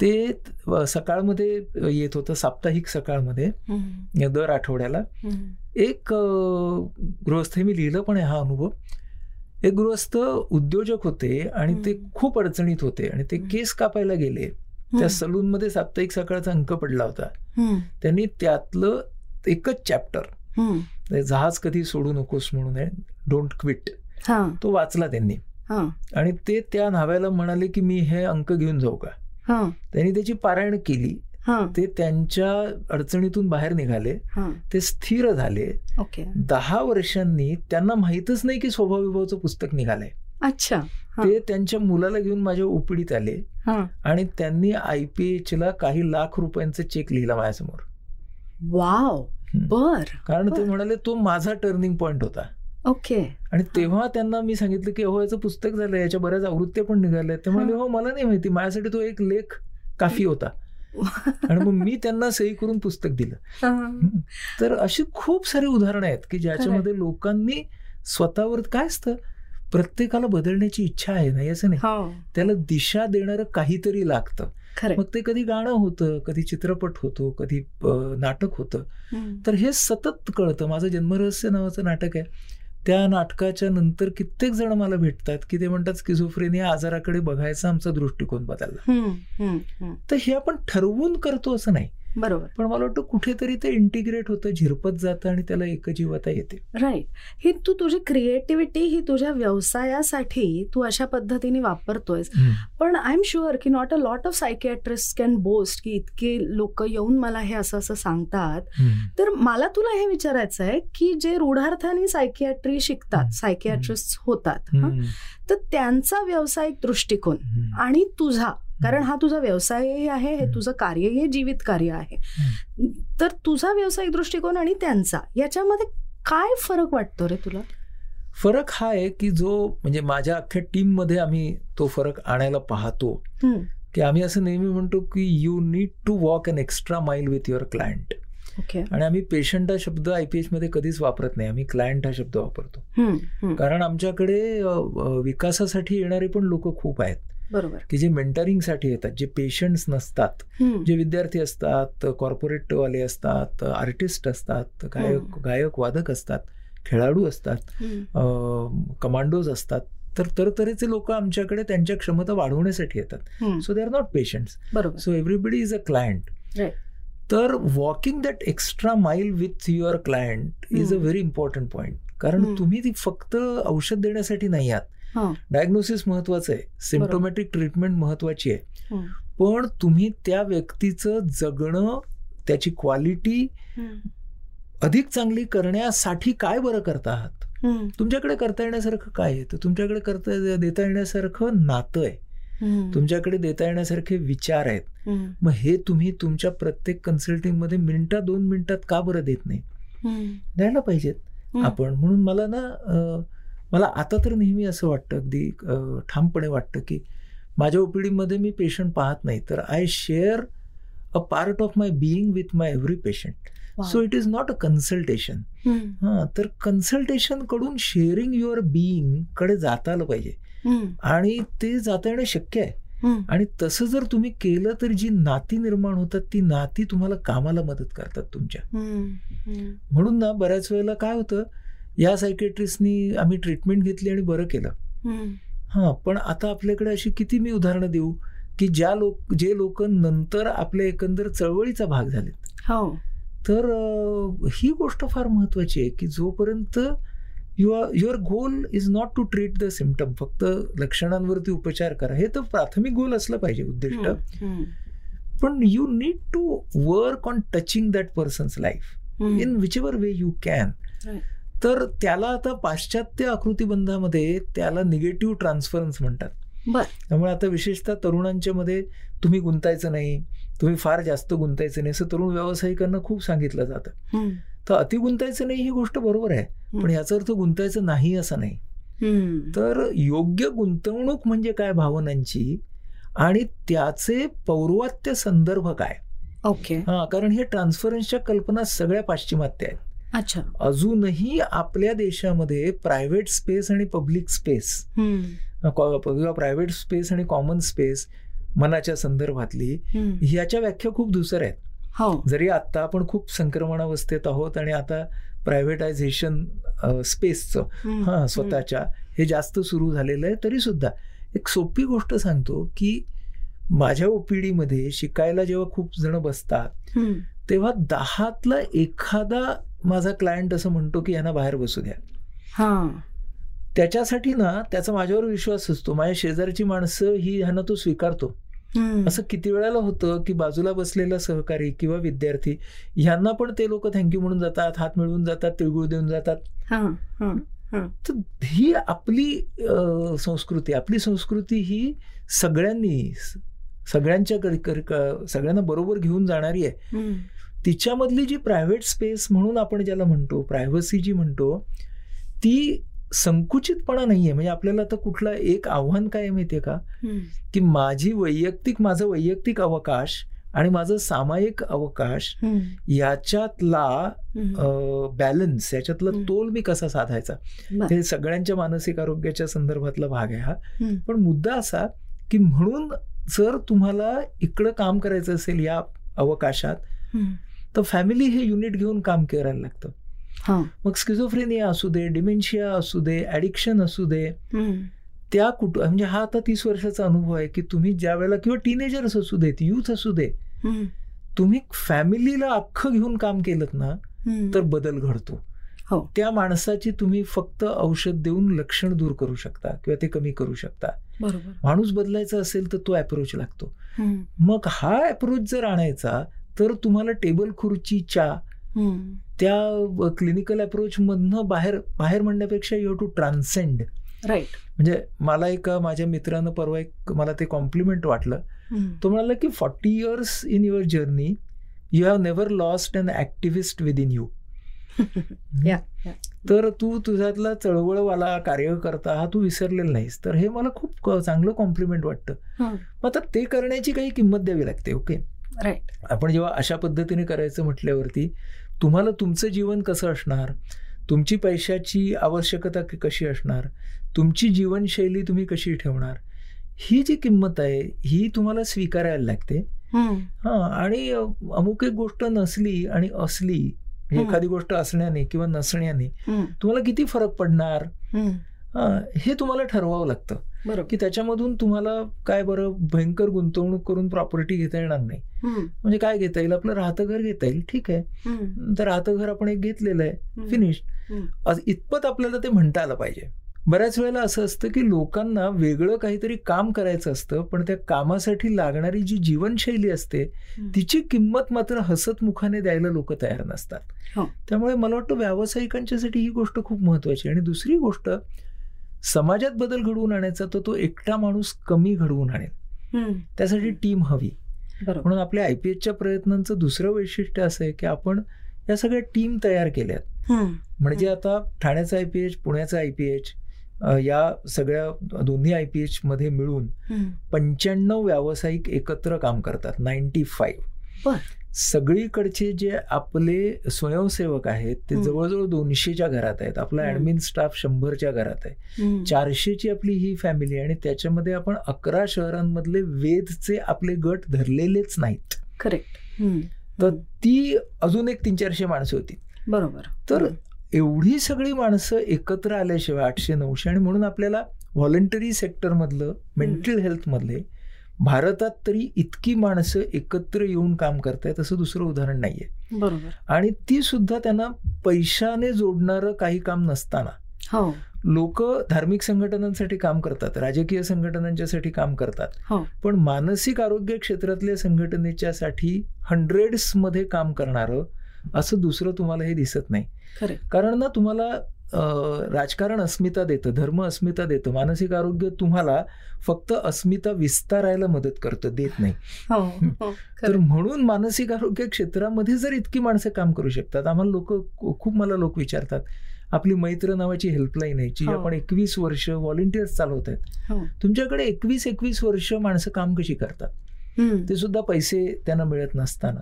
ते सकाळमध्ये येत होतं साप्ताहिक सकाळमध्ये दर आठवड्याला. एक गृहस्थ मी लिहिलं पण आहे हा अनुभव. एक गृहस्थ उद्योजक होते आणि ते खूप अडचणीत होते आणि ते केस कापायला गेले. त्या सलून मध्ये साप्ताहिक सकाळचा अंक पडला होता. त्यांनी त्यातलं एकच चॅप्टर जहाज कधी सोडू नकोस म्हणून आहे डोंट क्विट तो वाचला त्यांनी. आणि ते त्या न्हाव्याला म्हणाले की मी हे अंक घेऊन जाऊ का? त्यांनी त्याची पारायण केली. ते त्यांच्या अडचणीतून बाहेर निघाले. ते स्थिर झाले. दहा वर्षांनी त्यांना माहितच नाही की स्वभाव विभावचं पुस्तक निघालंय. अच्छा. ते त्यांच्या मुलाला घेऊन माझ्या उपडीत आले. आणि त्यांनी आयपीएच ला काही लाख रुपयांचा चेक लिहिला माझ्यासमोर. वाव. बर. कारण ते म्हणाले तो माझा टर्निंग पॉइंट होता. ओके. आणि तेव्हा त्यांना मी सांगितलं की हो याचं पुस्तक झालं याच्या बऱ्याच आवृत्त्या पण निघाल्या ते म्हणाले हो मला नाही माहिती. माझ्यासाठी तो एक लेख काफी होता. आणि मग मी त्यांना सही करून पुस्तक दिलं. तर अशी खूप सारी उदाहरणं आहेत की ज्याच्यामध्ये लोकांनी स्वतःवर काय असतं? प्रत्येकाला बदलण्याची इच्छा आहे नाही असं नाही. हो. त्याला दिशा देणारं काहीतरी लागतं. मग ते कधी गाणं होतं कधी चित्रपट होतो कधी नाटक होतं. तर हे सतत कळतं. माझं जन्मरहस्य नावाचं नाटक आहे. त्या नाटकाच्या नंतर कित्येक जण मला भेटतात की ते म्हणतात स्किझोफ्रेनिया या आजाराकडे बघायचा आमचा दृष्टिकोन बदलला. तर हे आपण ठरवून करतो असं नाही. बरोबर. पण मला वाटतं कुठेतरी ते इंटिग्रेट होतं झिरपत जातं आणि त्याला एकजीवता येते. राईट ही तू तुझी क्रिएटिव्हिटी ही तुझ्या व्यवसायासाठी तू अशा पद्धतीने वापरतोयस. पण आय एम शुअर की not a lot of psychiatrist can boast की इतके लोक येऊन मला हे असं असं सांगतात. तर मला तुला हे विचारायचं आहे की जे रूढार्थाने सायकियाट्री शिकतात सायकियाट्रिस्ट होतात तर त्यांचा व्यावसायिक दृष्टिकोन आणि तुझा कारण हा तुझा व्यवसायही आहे हे तुझं कार्यही जीवित कार्य आहे. तर तुझा व्यावसायिक दृष्टिकोन आणि त्यांचा याच्यामध्ये काय फरक वाटतो रे तुला? फरक हा आहे की जो म्हणजे माझ्या अख्ख्या टीममध्ये आम्ही तो फरक आणायला पाहतो. की आम्ही असं नेहमी म्हणतो की you need to walk an extra mile with your client आणि आम्ही पेशंट हा शब्द आयपीएसमध्ये कधीच वापरत नाही आम्ही क्लायंट हा शब्द वापरतो. कारण आमच्याकडे विकासासाठी येणारे पण लोक खूप आहेत. बरोबर. की जे मेंटरिंगसाठी येतात जे पेशंट्स नसतात जे विद्यार्थी असतात कॉर्पोरेट वाले असतात आर्टिस्ट असतात गायक गायक वादक असतात खेळाडू असतात कमांडोज असतात तर तरतरीचे लोक आमच्याकडे त्यांच्या क्षमता वाढवण्यासाठी येतात. So they are not patients so everybody is a client तर walking that extra mile with your client is a very important point कारण तुम्ही ती फक्त औषध देण्यासाठी नाही आहात. डायग्नोसिस महत्वाचं आहे. सिम्टोमॅटिक ट्रीटमेंट महत्वाची आहे. पण तुम्ही त्या व्यक्तीचं जगणं त्याची क्वालिटी अधिक चांगली करण्यासाठी काय बरं करता आहात? तुमच्याकडे करता येण्यासारखं काय आहे? तर तुमच्याकडे करता देता येण्यासारखं नातं आहे. तुमच्याकडे देता येण्यासारखे विचार आहेत. मग हे तुम्ही तुमच्या प्रत्येक कन्सल्टिंगमध्ये मिनिटात दोन मिनिटात का बरं देत नाही? द्यायला पाहिजेत. आपण म्हणून मला ना मला आता तर नेहमी असं वाटतं अगदी ठामपणे वाटतं की माझ्या ओपीडीमध्ये मी पेशंट पाहत नाही तर I share a part of my being with my every patient so it is not a consultation हा तर कन्सल्टेशनकडून शेअरिंग युअर बिईंगकडे जाता आलं पाहिजे आणि ते जाता येणं शक्य आहे. आणि तसं जर तुम्ही केलं तर जी नाती निर्माण होतात ती नाती तुम्हाला कामाला मदत करतात तुमच्या. म्हणून ना बऱ्याच वेळेला काय होतं या सायकेट्रिस्टनी आम्ही ट्रीटमेंट घेतली आणि बरं केलं. हा पण आता आपल्याकडे अशी किती मी उदाहरणं देऊ की ज्या लोक जे लोक नंतर आपल्या एकंदर चळवळीचा भाग झालेत. हो. तर ही गोष्ट फार महत्वाची आहे की जोपर्यंत your your goal is not to treat the symptom फक्त लक्षणांवरती उपचार करा. हे तर प्राथमिक गोल असलं पाहिजे उद्दिष्ट. पण you need to work on touching that person's life in which ever way you can तर त्याला आता पाश्चात्य आकृतीबंधामध्ये त्याला निगेटिव्ह ट्रान्सफरन्स म्हणतात. त्यामुळे आता विशेषतः तरुणांच्या मध्ये तुम्ही गुंतायचं नाही तुम्ही फार जास्त गुंतायचं नाही असं तरुण व्यावसायिकांना खूप सांगितलं जातं. तर अति गुंतायचं नाही ही गोष्ट बरोबर आहे पण याचा अर्थ गुंतायचं नाही असं नाही. तर योग्य गुंतवणूक म्हणजे काय भावनांची आणि त्याचे पौर्वात्य संदर्भ काय? ओके. हा कारण हे ट्रान्सफरन्सच्या कल्पना सगळ्या पाश्चिमात्य आहेत. अच्छा. अजूनही आपल्या देशामध्ये प्रायव्हेट स्पेस आणि पब्लिक स्पेस किंवा प्रायव्हेट स्पेस आणि कॉमन स्पेस मनाच्या संदर्भातली ह्याच्या व्याख्या खूप दुसऱ्या आहेत. हो. जरी आता आपण खूप संक्रमणावस्थेत आहोत आणि आता प्रायव्हेटायझेशन स्पेसचं हा स्वतःच्या हे जास्त सुरू झालेलं आहे तरी सुद्धा एक सोपी गोष्ट सांगतो की माझ्या ओपीडीमध्ये शिकायला जेव्हा खूप जण बसतात तेव्हा दहातला एखादा माझा क्लायंट असं म्हणतो की यांना बाहेर बसू द्या. त्याच्यासाठी ना त्याचा माझ्यावर विश्वास असतो. माझ्या शेजारची माणसं ही ह्यांना तो स्वीकारतो. असं किती वेळाला होतं की बाजूला बसलेला सहकारी किंवा विद्यार्थी ह्यांना पण ते लोक थँक्यू म्हणून जातात हात मिळवून जातात तिळगुळ देऊन जातात. तर ही आपली संस्कृती आपली संस्कृती ही सगळ्यांनी सगळ्यांच्या सगळ्यांना बरोबर घेऊन जाणारी आहे. तिच्यामधली जी प्रायव्हेट स्पेस म्हणून आपण ज्याला म्हणतो प्रायव्हसी जी म्हणतो ती संकुचितपणा नाहीये. म्हणजे आपल्याला आता कुठलं एक आव्हान काय माहितीये का? की माझी वैयक्तिक माझं वैयक्तिक अवकाश आणि माझं सामायिक अवकाश याच्यातला बॅलन्स याच्यातला तोल मी कसा साधायचा? हे सगळ्यांच्या मानसिक आरोग्याच्या संदर्भातला भाग आहे हा. पण मुद्दा असा की म्हणून जर तुम्हाला इकडं काम करायचं असेल या अवकाशात तर फॅमिली हे युनिट घेऊन काम करायला लागतं. मग स्किझोफ्रेनिया असू दे डिमेन्शिया असू दे ऍडिक्शन असू दे त्या कुटुंब म्हणजे हा आता तीस वर्षाचा अनुभव आहे की तुम्ही ज्या वेळेला किंवा टीनेजर्स असू देत युथ असू दे तुम्ही फॅमिलीला अख्खं घेऊन काम केलं ना तर बदल घडतो. हो. त्या माणसाची तुम्ही फक्त औषध देऊन लक्षण दूर करू शकता किंवा ते कमी करू शकता. माणूस बदलायचा असेल तर तो अप्रोच लागतो. मग हा अप्रोच जर आणायचा तर तुम्हाला टेबल खुर्चीच्या त्या क्लिनिकल अप्रोच मधनं बाहेर बाहेर म्हणण्यापेक्षा यू टू ट्रान्सेंड राईट म्हणजे मला एक माझ्या मित्रानं परवा एक मला ते कॉम्प्लिमेंट वाटलं. तो म्हणाला की forty years in your journey you have never lost an activist within you तर तू तुझ्यातला चळवळवाला कार्यकर्ता हा तू विसरलेला नाहीस. तर हे मला खूप चांगलं कॉम्प्लिमेंट वाटतं. मग आता ते करण्याची काही किंमत द्यावी लागते ओके राईट आपण जेव्हा अशा पद्धतीने करायचं म्हटल्यावरती तुम्हाला तुमचं जीवन कसं असणार? तुमची पैशाची आवश्यकता कशी असणार? तुमची जीवनशैली तुम्ही कशी ठेवणार? ही जी किंमत आहे ही तुम्हाला स्वीकारायला लागते. हा आणि अमुक एक गोष्ट नसली आणि असली एखादी गोष्ट असण्याने किंवा नसण्याने तुम्हाला किती फरक पडणार? हे तुम्हाला ठरवावं लागतं. की त्याच्यामधून तुम्हाला काय बरं भयंकर गुंतवणूक करून प्रॉपर्टी घेता येणार नाही. म्हणजे काय घेता येईल? आपलं राहतं घर घेता येईल. ठीक आहे. तर राहतं घर आपण एक घेतलेलं आहे. फिनिश इतपत आपल्याला ते म्हणता आलं पाहिजे. बऱ्याच वेळेला असं असतं की लोकांना वेगळं काहीतरी काम करायचं असतं पण त्या कामासाठी लागणारी जी जीवनशैली असते तिची किंमत मात्र हसतमुखाने द्यायला लोक तयार नसतात. हो. त्यामुळे मला वाटतं व्यावसायिकांच्यासाठी ही गोष्ट खूप महत्वाची आणि दुसरी गोष्ट समाजात बदल घडवून आणायचा तर तो एकटा माणूस कमी घडवून आणेल. त्यासाठी टीम हवी. म्हणून आपल्या आयपीएचच्या प्रयत्नांचं दुसरं वैशिष्ट्य असं आहे की आपण या सगळ्या टीम तयार केल्यात. म्हणजे आता ठाण्याचा आयपीएच पुण्याचा आयपीएच या सगळ्या दोन्ही आय पी एच मध्ये मिळून पंच्याण्णव व्यावसायिक एकत्र काम करतात नाईन्टी फाईव्ह. सगळीकडचे जे आपले स्वयंसेवक आहेत ते जवळजवळ दोनशेच्या घरात आहेत. आपला ऍडमिन स्टाफ शंभरच्या घरात आहे. चारशेची आपली ही फॅमिली आणि त्याच्यामध्ये आपण अकरा शहरांमधले वेदचे आपले गट धरलेलेच नाहीत. करेक्ट. तर ती अजून एक तीन चारशे माणसं होती. बरोबर. तर एवढी सगळी माणसं एकत्र आल्याशिवाय आठशे नऊशे आणि म्हणून आपल्याला व्हॉलंटरी सेक्टरमधलं मेंटल हेल्थमधले भारतात तरी इतकी माणसं एकत्र येऊन काम करतायत असं दुसरं उदाहरण नाहीये. बरोबर. आणि ती सुद्धा त्यांना पैशाने जोडणारं काही काम नसताना. हो. लोक धार्मिक संघटनांसाठी काम करतात राजकीय संघटनांच्यासाठी काम करतात. हो. पण मानसिक आरोग्य क्षेत्रातल्या संघटनेच्यासाठी हंड्रेड्समध्ये काम करणारं असं दुसरं तुम्हाला हे दिसत नाही. कारण ना तुम्हाला राजकारण अस्मिता देतं धर्म अस्मिता देतं मानसिक आरोग्य तुम्हाला फक्त अस्मिता विस्तारायला मदत करतं देत नाही हो हो तर. म्हणून मानसिक आरोग्य क्षेत्रामध्ये जर इतकी माणसं काम करू शकतात आम्हाला लोक खूप मला लोक विचारतात आपली मैत्र नावाची हेल्पलाईन आहे जी हो. आपण एकवीस वर्ष व्हॉलेंटियर्स चालवत आहेत. तुमच्याकडे एकवीस एकवीस वर्ष माणसं काम कशी करतात ते सुद्धा पैसे त्यांना मिळत नसताना.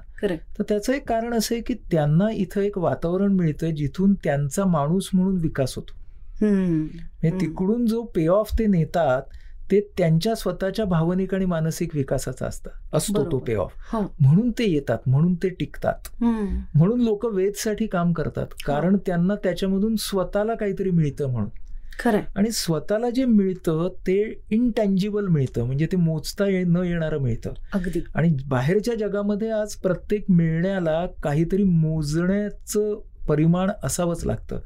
तर त्याचं एक कारण असं आहे की त्यांना इथं एक वातावरण मिळतं जिथून त्यांचा माणूस म्हणून विकास होतो. म्हणजे. तिकडून जो पे ऑफ ते नेतात ते त्यांच्या स्वतःच्या भावनिक आणि मानसिक विकासाचा असतं. असतो तो. पे ऑफ हो. म्हणून ते येतात म्हणून ते टिकतात. म्हणून लोक वेदसाठी काम करतात. कारण त्यांना त्याच्यामधून स्वतःला काहीतरी मिळतं म्हणून. खरंय. आणि स्वतःला जे मिळतं ते इनटँजिबल मिळतं. म्हणजे ते मोजता ये- न येणारं मिळतं. अगदी. आणि बाहेरच्या जगामध्ये आज प्रत्येक मिळण्याला काहीतरी मोजण्याचं परिमाण असावंच लागतं.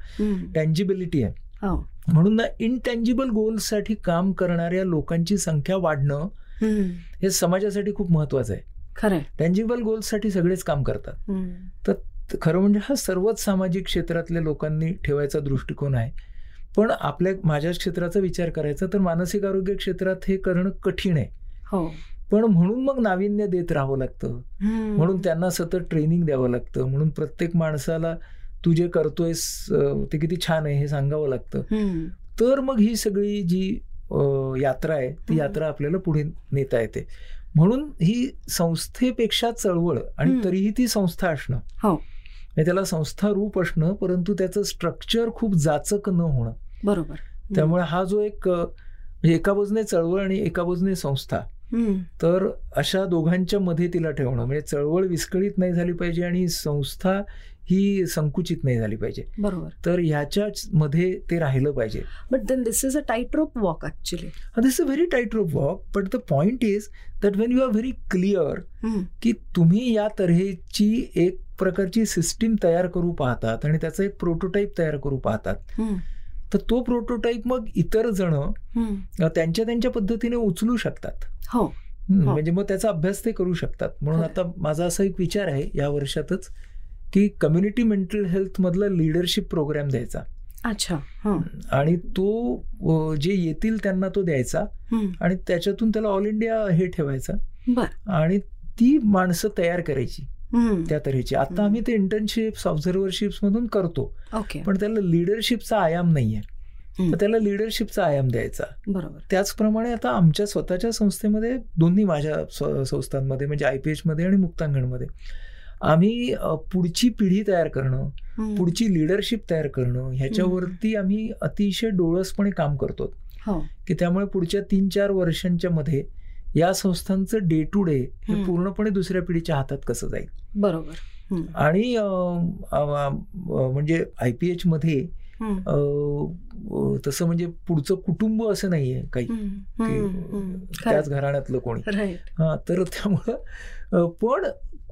टँजिबिलिटी आहे. हो. म्हणून ना इनटँजिबल गोल्ससाठी काम करणाऱ्या लोकांची संख्या वाढणं हे समाजासाठी खूप महत्वाचं आहे. खरंय. टँजिबल गोल्ससाठी सगळेच काम करतात. तर खरं म्हणजे हा सर्वच सामाजिक क्षेत्रातल्या लोकांनी ठेवायचा दृष्टिकोन आहे. पण आपल्या माझ्या क्षेत्राचा विचार करायचा तर मानसिक आरोग्य क्षेत्रात हे करणं कठीण आहे. हो. पण म्हणून मग नाविन्य देत राहावं लागतं. म्हणून त्यांना सतत ट्रेनिंग द्यावं लागतं. म्हणून प्रत्येक माणसाला तू जे करतोयस अं, ते किती छान आहे हे सांगावं लागतं. तर मग ही सगळी जी यात्रा आहे ती. यात्रा आपल्याला पुढे नेता येते. म्हणून ही संस्थेपेक्षा चळवळ आणि. तरीही ती संस्था असणं. हो. म्हणजे त्याला संस्था रूप असणं परंतु त्याचं स्ट्रक्चर खूप जाचक न होणं. बरोबर. त्यामुळे हा जो एक म्हणजे एका बाजूने चळवळ आणि एका बाजूने संस्था तर अशा दोघांच्या मध्ये तिला ठेवणं म्हणजे चळवळ विस्कळीत नाही झाली पाहिजे आणि संस्था ही संकुचित नाही झाली पाहिजे. बरोबर. तर ह्याच्याच मध्ये ते राहिलं पाहिजे. But then this is a tight rope walk actually this a very tight rope walk but the point is that when you are very clear की तुम्ही या तऱ्हेची एक प्रकारची सिस्टीम तयार करू पाहतात आणि त्याचं एक प्रोटोटाईप तयार करू पाहतात तर तो प्रोटोटाईप मग इतर जण त्यांच्या त्यांच्या पद्धतीने उचलू शकतात. हो. हो. म्हणजे मग त्याचा अभ्यास ते करू शकतात. म्हणून. आता माझा असा एक विचार आहे या वर्षातच की कम्युनिटी मेंटल हेल्थ मधला लिडरशिप प्रोग्राम द्यायचा. अच्छा. हं, आणि तो जे येतील त्यांना तो द्यायचा. आणि त्याच्यातून त्याला ऑल इंडिया हे ठेवायचा. आणि ती माणसं तयार करायची. त्या तऱ्हेची. आता. आम्ही ते इंटर्नशिप्स ऑब्झर्वरशिप्स मधून करतो. ओके पण त्याला लिडरशिपचा आयाम नाहीये. तर त्याला लिडरशिपचा आयाम द्यायचा. बरोबर. त्याचप्रमाणे आता आमच्या स्वतःच्या संस्थेमध्ये दोन्ही माझ्या संस्थांमध्ये म्हणजे आय पी एचमध्ये आणि मुक्तांगणमध्ये आम्ही पुढची पिढी तयार करणं पुढची लिडरशिप तयार करणं ह्याच्यावरती आम्ही अतिशय डोळसपणे काम करतो. हो. की त्यामुळे पुढच्या तीन चार वर्षांच्या मध्ये या संस्थांचं डे टू डे हे. पूर्णपणे दुसऱ्या पिढीच्या हातात कसं जाईल? बरोबर. आणि म्हणजे आय पी एचमध्ये अ, अ, तसं म्हणजे पुढचं कुटुंब असं नाहीये काही. त्याच घराण्यातलं कोणी. हा तर त्यामुळं पण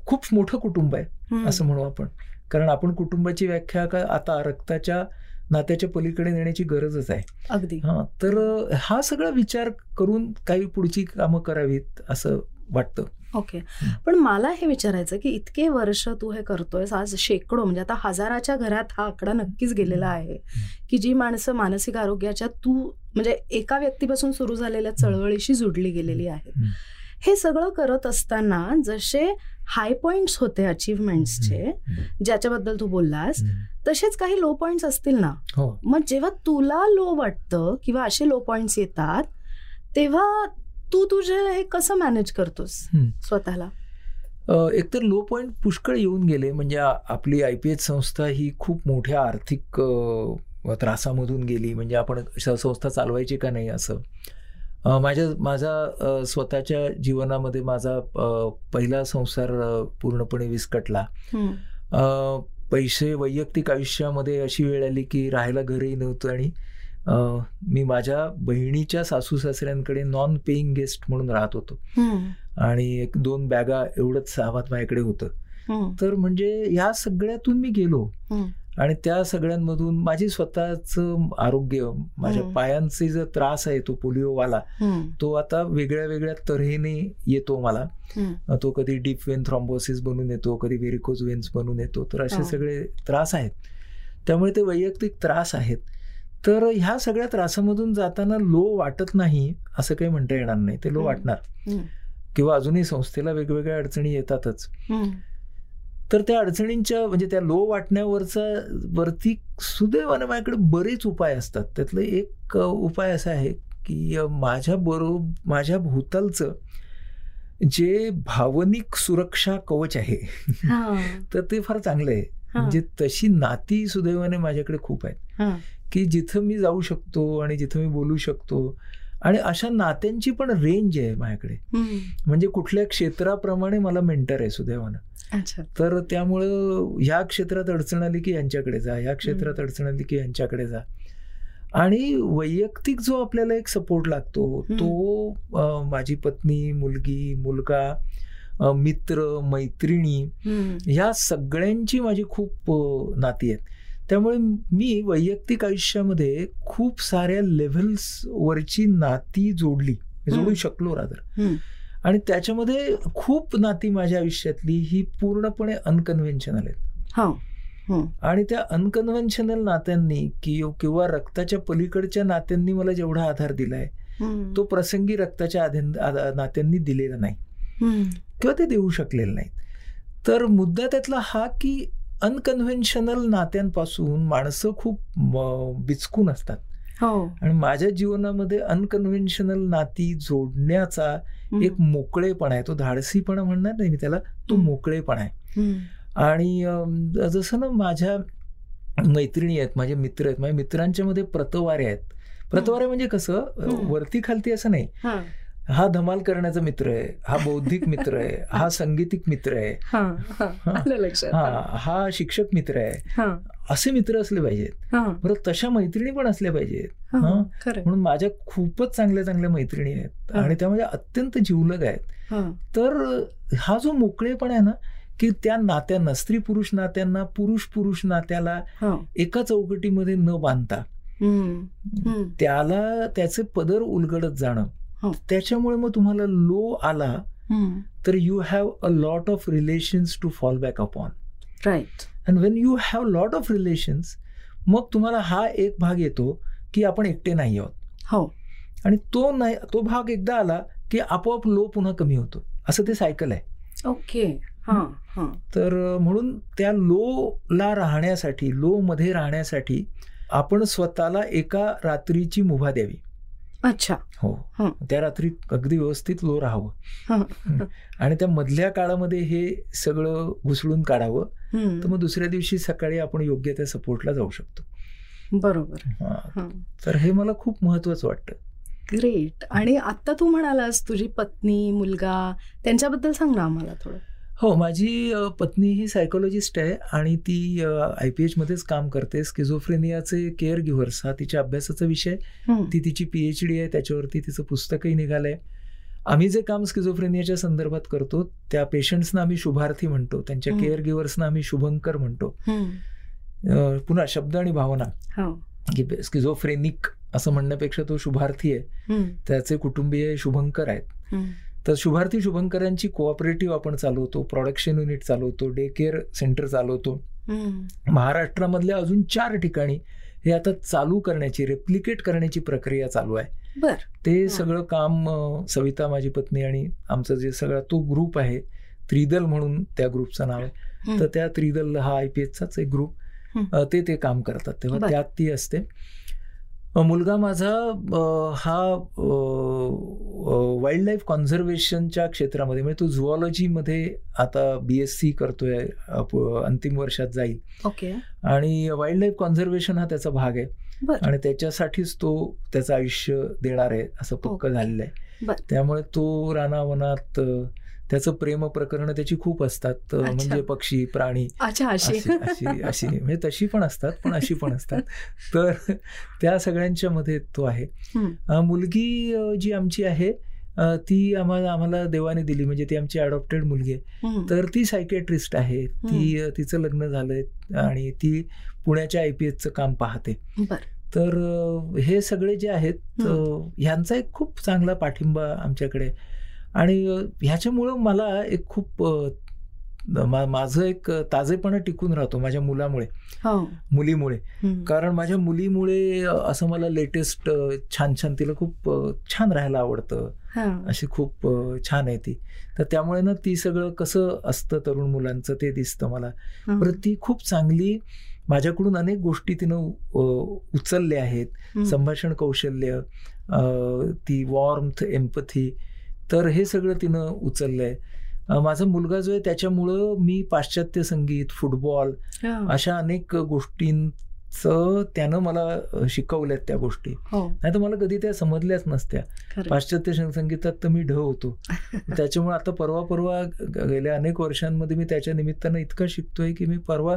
खूप मोठं कुटुंब आहे असं म्हणू आपण. कारण आपण कुटुंबाची व्याख्या का आता रक्ताच्या नात्याच्या पलीकडे नेण्याची गरजच आहे. अगदी. हा तर हा सगळा विचार करून काही पुढची कामं करावीत असं वाटतं. ओके. पण मला हे विचारायचं की इतके वर्ष तू हे करतोयस आज शेकडो म्हणजे आता हजाराच्या घरात हा आकडा नक्कीच गेलेला आहे की जी माणसं मानसिक आरोग्याच्या तू म्हणजे एका व्यक्तीपासून सुरू झालेल्या चळवळीशी जुडली गेलेली हम्म. हे सगळं करत असताना जसे हाय पॉइंट्स होते अचीवमेंट्सचे ज्याच्याबद्दल तू बोललास तसेच काही लो पॉइंट्स असतील ना? हो. मग जेव्हा तुला लो वाटतं किंवा असे लो पॉइंट्स येतात तेव्हा तू तुझे हे कसं मॅनेज करतोस. स्वतःला? एकतर लो पॉईंट पुष्कळ येऊन गेले. म्हणजे आपली आय पी एच संस्था ही खूप मोठ्या आर्थिक त्रासामधून गेली. म्हणजे आपण संस्था चालवायची का नाही असं. माझ्या माझा स्वतःच्या जीवनामध्ये माझा पहिला संसार पूर्णपणे विस्कटला पैसे वैयक्तिक आयुष्यामध्ये अशी वेळ आली की राहायला घरही नव्हतं आणि मी माझ्या बहिणीच्या सासू सासऱ्यांकडे नॉन पेईंग गेस्ट म्हणून राहत होतो. आणि एक दोन बॅगा एवढंच सामान माझ्याकडे होतं. तर म्हणजे या सगळ्यातून मी गेलो. आणि त्या सगळ्यांमधून माझी स्वतःच आरोग्य माझ्या पायांचे जो त्रास आहे तो पोलिओवाला तो आता वेगळ्या वेगळ्या तऱ्हेने येतो मला. तो कधी डीप वेन थ्रॉम्बोसिस बनून येतो कधी व्हेरिकोज वेन्स बनून येतो तर असे सगळे त्रास आहेत. त्यामुळे ते वैयक्तिक त्रास आहेत. तर ह्या सगळ्या त्रासामधून जाताना लो वाटत नाही असं काही म्हणता येणार नाही. ते लो वाटणार. किंवा अजूनही संस्थेला वेगवेगळ्या अडचणी येतातच. तर त्या अडचणींच्या म्हणजे त्या लो वाटण्यावरचा वरती सुदैवाने माझ्याकडे बरेच उपाय असतात. त्यातलं एक उपाय असा आहे की माझ्या बरोबर माझ्या भोवतालचं जे भावनिक सुरक्षा कवच आहे तर ते फार चांगलं आहे. म्हणजे तशी नाती सुदैवाने माझ्याकडे खूप आहेत. की जिथं मी जाऊ शकतो आणि जिथं मी बोलू शकतो आणि अशा नात्यांची पण रेंज आहे माझ्याकडे. म्हणजे कुठल्या क्षेत्राप्रमाणे मला मेंटर आहे सुदैवानं. तर त्यामुळं ह्या क्षेत्रात अडचण आली की यांच्याकडे जा ह्या क्षेत्रात अडचण आली की यांच्याकडे जा. आणि वैयक्तिक जो आपल्याला एक सपोर्ट लागतो तो माझी पत्नी मुलगी मुलगा मित्र मैत्रिणी ह्या सगळ्यांची माझी खूप नाती आहेत. त्यामुळे मी वैयक्तिक आयुष्यामध्ये खूप साऱ्या लेव्हल्स वरची नाती जोडली. जोडू शकलो रादर आणि त्याच्यामध्ये खूप नाती माझ्या आयुष्यातली ही पूर्णपणे अनकन्व्हेन्शनल आहेत. आणि त्या अनकन्व्हेन्शनल नात्यांनी किंवा रक्ताच्या पलीकडच्या नात्यांनी मला जेवढा आधार दिलाय तो प्रसंगी रक्ताच्या नात्यांनी दिलेला नाही. किंवा ते देऊ शकलेले नाहीत. तर मुद्दा त्यातला हा की अनकन्व्हेन्शनल नात्यांपासून माणसं खूप बिचकून असतात. हो. आणि माझ्या जीवनामध्ये अनकन्व्हेन्शनल नाती जोडण्याचा एक मोकळेपणा आहे. तो धाडसीपणा म्हणणार नाही मी त्याला तो मोकळेपणा आहे. आणि जसं ना माझ्या मैत्रिणी आहेत माझे मित्र आहेत माझ्या मित्रांच्या मध्ये प्रतवारे आहेत. प्रतवारे म्हणजे कसं वरती खालती असं नाही. हा धमाल करण्याचा मित्र आहे हा बौद्धिक मित्र आहे हा संगीतिक मित्र आहे. हा शिक्षक मित्र आहे. असे मित्र असले पाहिजेत. बरं तशा मैत्रिणी पण असल्या पाहिजेत. म्हणून माझ्या खूपच चांगल्या चांगल्या मैत्रिणी आहेत आणि त्या माझ्या अत्यंत जीवलग आहेत. तर हा जो मोकळेपण आहे ना की त्या नात्यांना स्त्री पुरुष नात्यांना पुरुष पुरुष नात्याला एका चौकटीमध्ये न बांधता त्याला त्याचे पदर उलगडत जाणं. त्याच्यामुळे मग तुम्हाला लो आला तर you have a lot of relations to fall back upon right and when you have lot of relations मग तुम्हाला हा एक भाग येतो की आपण एकटे नाही आहोत. हो. आणि तो नाही तो भाग एकदा आला की आपोआप लो पुन्हा कमी होतो. असं ते सायकल आहे. ओके. तर म्हणून त्या लो ला राहण्यासाठी लो मध्ये राहण्यासाठी आपण स्वतःला एका रात्रीची मुभा द्यावी. अच्छा. हो. त्या रात्री अगदी व्यवस्थित लो राहावं. आणि त्या मधल्या काळामध्ये हे सगळं घुसळून काढावं तर मग दुसऱ्या दिवशी सकाळी आपण योग्य त्या सपोर्टला जाऊ शकतो. बरोबर. तर हे मला खूप महत्वाचं वाटतं. ग्रेट. आणि आता तू म्हणालास तुझी पत्नी मुलगा त्यांच्याबद्दल सांग ना आम्हाला थोडं. हो माझी पत्नी ही सायकोलॉजिस्ट आहे आणि ती आय पी एचमध्येच काम करते. स्किझोफ्रेनियाचे केअर गिव्हर्स हा तिच्या अभ्यासाचा विषय. ती तिची पीएच डी आहे त्याच्यावरती तिचं पुस्तकही निघालंय. आम्ही जे काम स्किझोफ्रेनियाच्या संदर्भात करतो त्या पेशंट्सना आम्ही शुभार्थी म्हणतो त्यांच्या केअर गिव्हर्सना आम्ही शुभंकर म्हणतो. पुन्हा शब्द आणि भावना. हो. की स्किझोफ्रेनिक असं म्हणण्यापेक्षा तो शुभार्थी आहे. त्याचे कुटुंबीय शुभंकर आहेत. तर शुभार्थी शुभंकरांची कोऑपरेटिव्ह आपण चालवतो प्रोडक्शन युनिट चालवतो डे केअर सेंटर चालवतो महाराष्ट्रामधल्या अजून चार ठिकाणी हे आता चालू करण्याची रेप्लिकेट करण्याची प्रक्रिया चालू आहे. ते सगळं काम सविता माझी पत्नी आणि आमचं जे सगळा तो ग्रुप आहे त्रिदल म्हणून त्या ग्रुपचं नाव आहे. तर त्या त्रिदल हा आय पी एचचाच एक ग्रुप ते ते काम करतात तेव्हा त्यात ती असते. मुलगा माझा हा वाईल्ड लाईफ कॉन्झर्वेशनच्या क्षेत्रामध्ये म्हणजे तो झुऑलॉजीमध्ये आता बी एस सी करतोय अंतिम वर्षात जाईल. ओके. आणि वाईल्ड लाईफ कॉन्झर्वेशन हा त्याचा भाग आहे. आणि त्याच्यासाठीच तो त्याचं आयुष्य देणार आहे असं पक्क झालेलं आहे. त्यामुळे तो रानावनात त्याचं प्रेम प्रकरण त्याची खूप असतात म्हणजे पक्षी प्राणी. अशी. अशी म्हणजे तशी पण असतात पण अशी पण असतात. तर त्या सगळ्यांच्या मध्ये तो आहे. मुलगी जी आमची आहे ती आम्हाला आम्हाला देवाने दिली म्हणजे ती आमची अडॉप्टेड मुलगी आहे. तर ती सायकॅट्रिस्ट आहे. ती तिचं लग्न झालंय आणि ती पुण्याच्या आय पी एसचं काम पाहते. तर हे सगळे जे आहेत ह्यांचा एक खूप चांगला पाठिंबा आमच्याकडे आणि ह्याच्यामुळं मला एक खूप माझं एक ताजेपणा टिकून राहतो माझ्या मुलामुळे. हो. मुलीमुळे. कारण माझ्या मुलीमुळे असं मला लेटेस्ट छान छान तिला खूप छान राहायला आवडतं. अशी खूप छान आहे ती. तर त्यामुळे ना ती सगळं कसं असतं तरुण मुलांचं ते दिसतं मला. परत ती खूप चांगली माझ्याकडून अनेक गोष्टी तिनं उचलल्या आहेत. संभाषण कौशल्य ती वॉर्मथ एम्पथी तर हे सगळं तिनं उचललंय. माझा मुलगा जो आहे त्याच्यामुळं मी पाश्चात्य संगीत फुटबॉल अशा अनेक गोष्टींचं त्यानं मला शिकवल्यात त्या गोष्टी. हो. नाही तर मला कधी त्या समजल्याच नसत्या. पाश्चात्य संगीतात तर मी ढ होतो. त्याच्यामुळे आता परवा परवा गेल्या अनेक वर्षांमध्ये मी त्याच्या निमित्तानं इतकं शिकतोय की मी परवा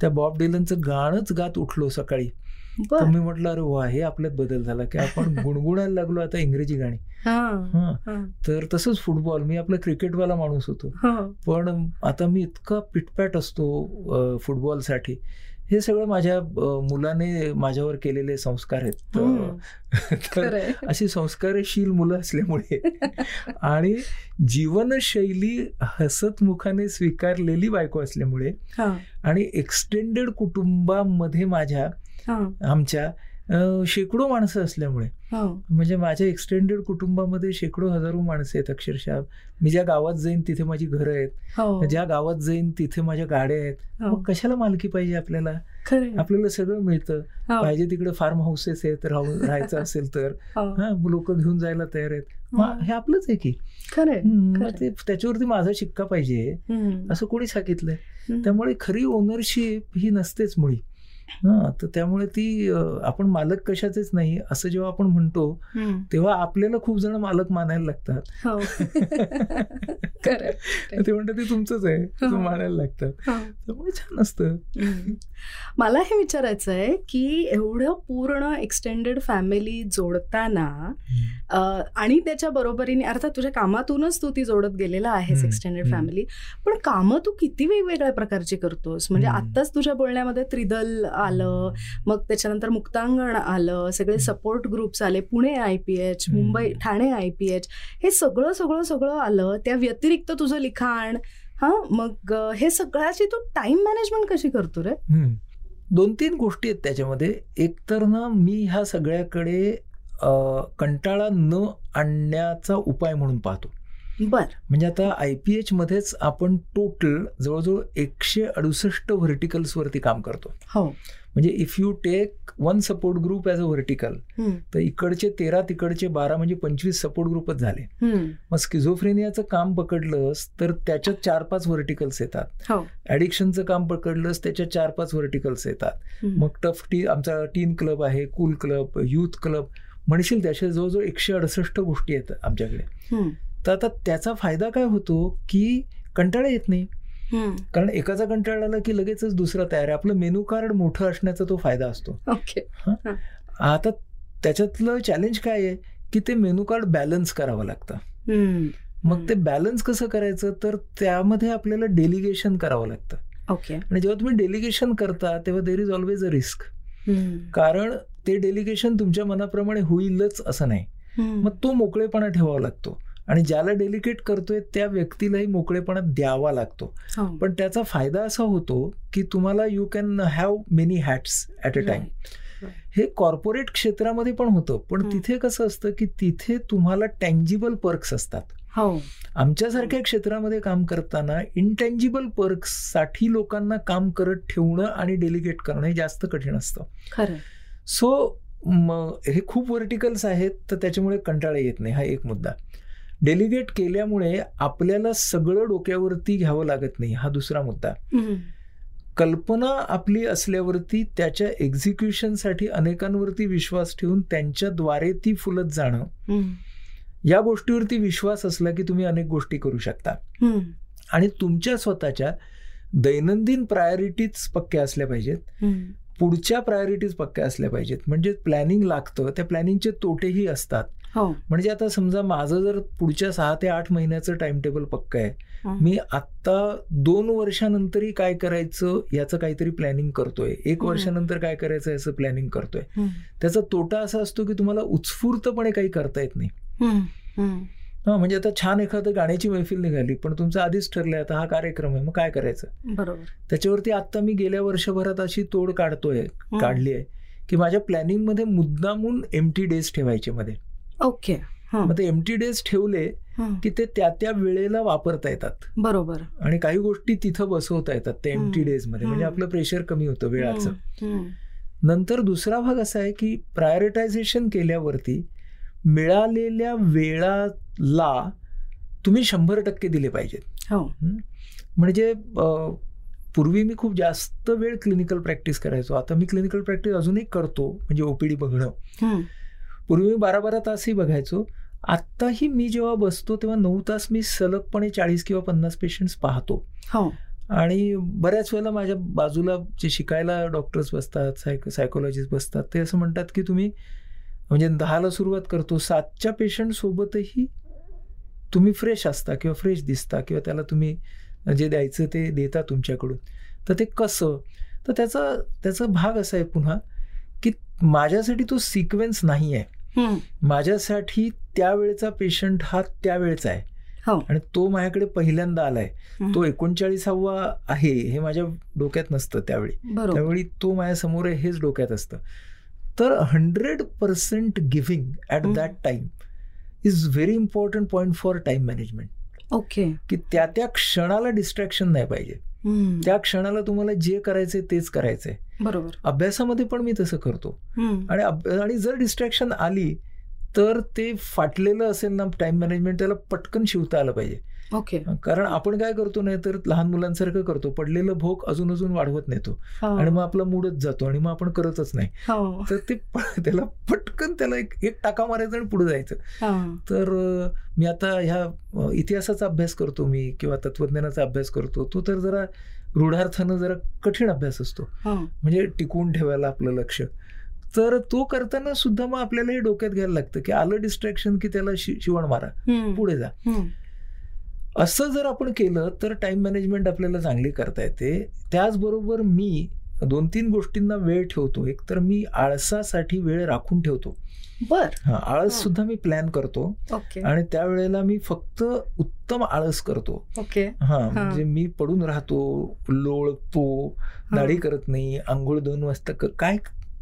त्या बॉब डिलनचं गाणंच गात उठलो सकाळी. तर मी म्हटलं अरे वा हे आपल्यात बदल झाला की आपण गुणगुणायला लागलो आता इंग्रजी गाणी. तर तसंच फुटबॉल मी आपला क्रिकेटवाला माणूस होतो. पण आता मी इतका पिटपॅट असतो फुटबॉलसाठी. हे सगळं माझ्या मुलाने माझ्यावर केलेले संस्कार आहेत. अशी संस्कारशील मुलं असल्यामुळे. आणि जीवनशैली हसतमुखाने स्वीकारलेली बायको असल्यामुळे आणि एक्सटेंडेड कुटुंबामध्ये माझ्या आमच्या शेकडो माणसं असल्यामुळे. हो. म्हणजे माझ्या एक्सटेंडेड कुटुंबामध्ये शेकडो हजारो माणसं आहेत अक्षरशः. मी ज्या गावात जाईन तिथे माझी घरं आहेत. हो. ज्या गावात जाईन तिथे माझ्या गाड्या आहेत. हो. मग कशाला मालकी पाहिजे आपल्याला? आपल्याला सगळं मिळतं. पाहिजे तिकडे फार्म हाऊसेस आहेत राहून राहायचं असेल तर. हा. लोक घेऊन जायला तयार आहेत. हे आपलंच आहे की. त्याच्यावरती माझा शिक्का पाहिजे. असं कोणी सांगितलंय. त्यामुळे खरी ओनरशिप ही नसतेच मुळी. हा तर त्यामुळे ती आपण मालक कशाचेच नाही असं जेव्हा आपण म्हणतो तेव्हा आपल्याला खूप जण मालक मानायला लागतात. हो. ते म्हणतात ते तुमचंच आहे हो. मानायला लागतात. हो. त्यामुळे छान असतं. मला हे विचारायचं आहे की एवढं पूर्ण एक्सटेंडेड फॅमिली जोडताना आणि त्याच्या बरोबरीने अर्थात तुझ्या कामातूनच तू ती जोडत गेलेला आहेस एक्सटेंडेड फॅमिली पण कामं तू किती वेगवेगळ्या प्रकारची करतोस? म्हणजे आत्ताच तुझ्या बोलण्यामध्ये त्रिदल आलं मग त्याच्यानंतर मुक्तांगण आलं सगळे सपोर्ट ग्रुप्स आले Pune I P H Mumbai Thane I P H हे सगळं सगळं सगळं आलं. त्या व्यतिरिक्त तुझं लिखाण हा मग हे सगळ्याची तू टाइम मॅनेजमेंट कशी करतो रे? दोन तीन गोष्टी आहेत त्याच्यामध्ये. एक तर ना मी ह्या सगळ्याकडे कंटाळा न आणण्याचा उपाय म्हणून पाहतो. बर. म्हणजे आता आय पी एच मध्येच आपण टोटल जवळजवळ एकशे अडुसष्ट व्हर्टिकल्स वरती काम करतो. हो. म्हणजे if you take one support group as a vertical तर इकडचे तेरा तिकडचे बारा म्हणजे पंचवीस सपोर्ट ग्रुपच झाले. मग स्किझोफ्रेनियाचं काम पकडलंस तर त्याच्यात चार पाच व्हर्टिकल्स येतात. ऍडिक्शनचं हो. काम पकडलंस त्याच्यात चार पाच व्हर्टिकल्स येतात. मग टफ टी आमचा टीन क्लब आहे कूल क्लब युथ क्लब म्हणशील त्याच्या जवळजवळ एकशे अडुसष्ट गोष्टी आहेत आमच्याकडे. तर आता त्याचा फायदा काय होतो की कंटाळा येत नाही. कारण एकाचा कंटाळा आला की लगेचच दुसरा तयार आहे. आपलं मेनू कार्ड मोठं असण्याचा तो फायदा असतो. आता त्याच्यातलं चॅलेंज काय आहे की ते मेनू कार्ड बॅलन्स करावं लागतं. मग ते बॅलन्स कसं करायचं? तर त्यामध्ये आपल्याला डेलिगेशन करावं लागतं. ओके. आणि जेव्हा तुम्ही डेलिगेशन करता तेव्हा there is always a risk कारण ते डेलिगेशन तुमच्या मनाप्रमाणे होईलच असं नाही. मग तो मोकळेपणा ठेवावा लागतो. आणि ज्याला डेलिकेट करतोय त्या व्यक्तीलाही मोकळेपणा द्यावा लागतो. हो. पण त्याचा फायदा असा होतो की तुम्हाला you can have many hats at a time हे कॉर्पोरेट क्षेत्रामध्ये पण होतं पण तिथे कसं असतं की तिथे तुम्हाला टँजिबल पर्क्स असतात. हो. आमच्यासारख्या क्षेत्रामध्ये काम करताना इंटेंजिबल पर्क्ससाठी लोकांना काम करत ठेवणं आणि डेलिगेट करणं हे जास्त कठीण असतं. सो हे खूप वर्टिकल्स आहेत तर त्याच्यामुळे कंटाळा येत नाही. हा एक मुद्दा. डेलिगेट केल्यामुळे आपल्याला सगळं डोक्यावरती घ्यावं लागत नाही. हा दुसरा मुद्दा. कल्पना आपली असल्यावरती त्याच्या एक्झिक्युशनसाठी अनेकांवरती विश्वास ठेवून त्यांच्याद्वारे ती फुलत जाणं या गोष्टीवरती विश्वास असला की तुम्ही अनेक गोष्टी करू शकता. आणि तुमच्या स्वतःच्या दैनंदिन प्रायोरिटीज पक्क्या असल्या पाहिजेत. पुढच्या प्रायोरिटीज पक्क्या असल्या पाहिजेत. म्हणजे प्लॅनिंग लागतं त्या प्लॅनिंगचे तोटेही असतात. म्हणजे आता समजा माझं जर पुढच्या सहा ते आठ महिन्याचं टाइम टेबल पक्क आहे हं. मी आत्ता दोन वर्षानंतरही काय करायचं याचं काहीतरी प्लॅनिंग करतोय एक हं. वर्षानंतर काय करायचं याचं प्लॅनिंग करतोय हं. त्याचा तोटा असा असतो की तुम्हाला उत्स्फूर्तपणे काही करता येत नाही हं. हं. हा म्हणजे आता छान एखादं गाण्याची मैफिल निघाली पण तुमचं आधीच ठरलंय आता हा कार्यक्रम आहे मग काय करायचं बरोबर त्याच्यावरती आता मी गेल्या वर्षभरात अशी तोड काढतोय हं. काढली आहे की माझ्या प्लॅनिंगमध्ये मुद्दामून एम टी डेज ठेवायचे मध्ये ओके. मग ते एम टी डेज ठेवले. की ते त्या त्या वेळेला वापरता येतात बरोबर आणि काही गोष्टी तिथं बसवता येतात ते एम टी हं. डेजमध्ये म्हणजे. आपलं प्रेशर कमी होतं वेळाचं. नंतर दुसरा भाग असा आहे की प्रायोरिटायझेशन केल्यावरती मिळालेल्या वेळाला तुम्ही शंभर टक्के दिले पाहिजेत हो म्हणजे पूर्वी मी खूप जास्त वेळ क्लिनिकल प्रॅक्टिस करायचो आता मी क्लिनिकल प्रॅक्टिस अजूनही करतो म्हणजे ओपीडी बघणं. पूर्वी मी बारा बारा तासही बघायचो आत्ताही मी जेव्हा बसतो तेव्हा नऊ तास मी सलगपणे चाळीस किंवा पन्नास पेशंट्स पाहतो. हो. आणि बऱ्याच वेळेला माझ्या बाजूला जे शिकायला डॉक्टर्स बसतात सायको सायकोलॉजिस्ट बसतात ते असं म्हणतात की तुम्ही म्हणजे दहाला सुरुवात करतो सातच्या पेशंट सोबतही तुम्ही फ्रेश असता किंवा फ्रेश दिसता किंवा त्याला तुम्ही जे द्यायचं ते देता तुमच्याकडून. तर ते कसं? तर त्याचा त्याचा भाग असा आहे पुन्हा की माझ्यासाठी तो सिक्वेन्स नाही आहे. माझ्यासाठी त्यावेळेचा पेशंट हा त्यावेळेचा आहे. हो. आणि तो माझ्याकडे पहिल्यांदा आलाय. तो एकोणचाळीसावा आहे हे माझ्या डोक्यात नसतं त्यावेळी. त्यावेळी तो माझ्यासमोर आहे हेच डोक्यात असतं. तर hundred percent giving at hmm. That time is very important point for time management okay की त्या त्या क्षणाला डिस्ट्रॅक्शन नाही पाहिजे. त्या क्षणाला तुम्हाला जे करायचंय तेच करायचंय. बरोबर. अभ्यासामध्ये पण मी तसं करतो. आणि आणि जर डिस्ट्रॅक्शन आली तर ते फाटलेलं असेल ना टाइम मॅनेजमेंट त्याला पटकन शिवता आलं पाहिजे. ओके कारण आपण काय करतो नाही तर लहान मुलांसारखं करतो पडलेलं भोग अजून अजून वाढवत नेतो हो. आणि मग आपला मूडच जातो आणि मग आपण करतच नाही हो तर ते त्याला पटकन त्याला एक एक टाका मारायचा आणि पुढे जायचं हो. तर मी आता ह्या इतिहासाचा अभ्यास करतो मी किंवा तत्वज्ञानाचा अभ्यास करतो तो तर जरा रूढार्थानं जरा कठीण अभ्यास असतो. म्हणजे टिकवून ठेवायला आपलं लक्ष तर तो करताना सुद्धा मग आपल्याला हे डोक्यात घ्यायला लागतं की आलं डिस्ट्रॅक्शन की त्याला शिवण मारा. पुढे जा. असं जर आपण केलं तर टाइम मॅनेजमेंट आपल्याला चांगली करता येते. त्याचबरोबर मी दोन तीन गोष्टींना वेळ ठेवतो. एक तर मी आळसासाठी वेळ राखून ठेवतो. बर. हा आळस. सुद्धा मी प्लॅन करतो. ओके. आणि त्यावेळेला मी फक्त उत्तम आळस करतो. ओके. हा म्हणजे मी पडून राहतो लोळतो दाढी करत नाही आंघोळ दोन वाजता काय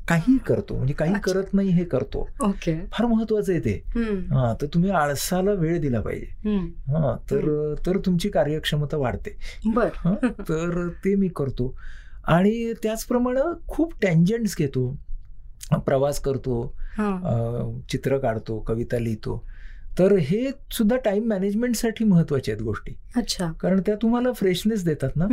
काही करतो. म्हणजे काही. करत नाही हे करतो. ओके. फार महत्वाचं आहे ते. हं. तर तुम्ही आळसाला वेळ दिला पाहिजे. हं. तर तर तुमची कार्यक्षमता वाढते. बर. तर ते मी करतो. आणि त्याचप्रमाणे खूप टँजंट्स घेतो. प्रवास करतो. हा. चित्र काढतो कविता लिहितो. तर हे सुद्धा टाइम मॅनेजमेंटसाठी महत्त्वाच्या आहेत गोष्टी. अच्छा. कारण त्या तुम्हाला फ्रेशनेस देतात ना.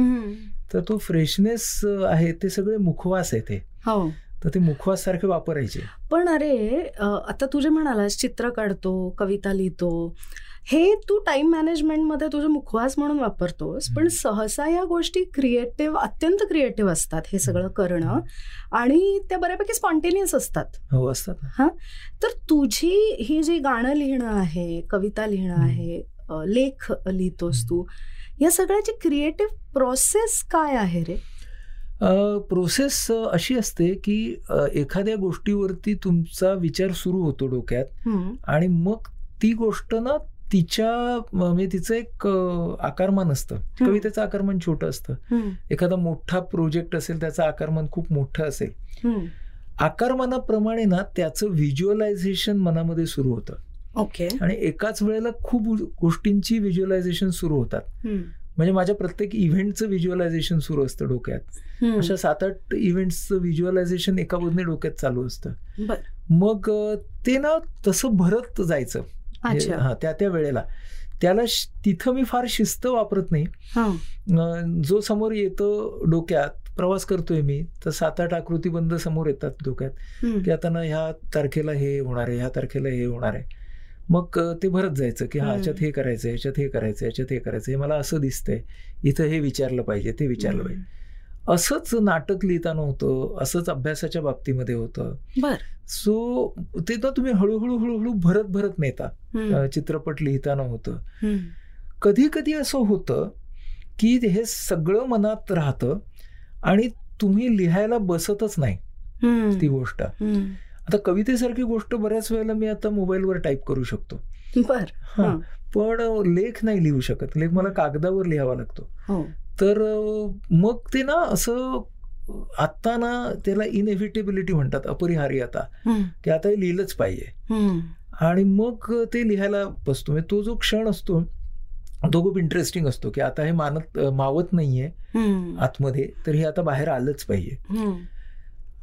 तर तो फ्रेशनेस आहे ते सगळे मुखवास आहे ते. हो. तर ते मुखवास सारखे वापरायचे. पण अरे आता तुझे म्हणालास चित्र काढतो कविता लिहितो हे तू टाइम मॅनेजमेंटमध्ये तुझे मुखवास म्हणून वापरतोस पण. सहसा या गोष्टी क्रिएटिव्ह अत्यंत क्रिएटिव्ह असतात हे सगळं करणं आणि त्या बऱ्यापैकी स्पॉन्टेनियस असतात. हो असतात तर तुझी ही जी गाणं लिहिणं आहे कविता लिहिणं. आहे लेख लिहितोस तू या सगळ्याची क्रिएटिव्ह प्रोसेस काय आहे रे? प्रोसेस अशी असते की एखाद्या गोष्टीवरती तुमचा विचार सुरू होतो डोक्यात. आणि मग ती गोष्ट ना तिच्या म- म्हणजे तिचं एक आकारमान असतं कवितेचं आकारमान छोटं असतं. एखादा मोठा प्रोजेक्ट असेल त्याचं आकारमान खूप मोठं असेल. आकारमानाप्रमाणे ना त्याचं व्हिज्युअलायझेशन मनामध्ये सुरू होतं ओके आणि एकाच वेळेला खूप गोष्टींची व्हिज्युअलायझेशन सुरू होतात. म्हणजे माझ्या प्रत्येक इव्हेंटचं व्हिज्युअलायझेशन सुरू असतं डोक्यात. अशा सात आठ इव्हेंट्सचं व्हिज्युअलायझेशन एका बाजूने डोक्यात चालू असतं. मग ते ना तसं भरत जायचं. अच्छा. हा त्या त्या वेळेला. त्याला तिथं मी फार शिस्त वापरत नाही. हा. जो समोर येतो डोक्यात प्रवास करतोय मी तर सात आठ आकृतीबंद समोर येतात डोक्यात. की आता ना ह्या तारखेला हे होणार आहे ह्या तारखेला हे होणार आहे. मग ते भरत जायचं की हा. ह्याच्यात हे करायचं ह्याच्यात हे करायचं ह्याच्यात हे करायचं हे मला असं दिसतंय. इथं हे विचारलं पाहिजे ते विचारलं पाहिजे. असंच नाटक लिहिताना होतं असंच अभ्यासाच्या बाबतीमध्ये होतं. बर. सो ते ना तुम्ही हळूहळू हळूहळू भरत भरत नेता. चित्रपट लिहिताना होतं. कधी कधी असं होतं की हे सगळं मनात राहतं आणि तुम्ही लिहायला बसतच नाही. ती गोष्ट. आता कवितेसारखी गोष्ट बऱ्याच वेळेला मी आता मोबाईलवर टाईप करू शकतो. बर पण लेख नाही लिहू शकत. लेख मला कागदावर लिहावा लागतो. हो. तर मग ते ना असं आता ना त्याला इनएव्हिटेबिलिटी म्हणतात अपरिहार्यता. की आता हे लिहिलंच पाहिजे. आणि मग ते लिहायला बसतो. म्हणजे तो जो क्षण असतो तो खूप इंटरेस्टिंग असतो की आता हे मानत मावत नाहीये आतमध्ये तर हे आता बाहेर आलंच पाहिजे.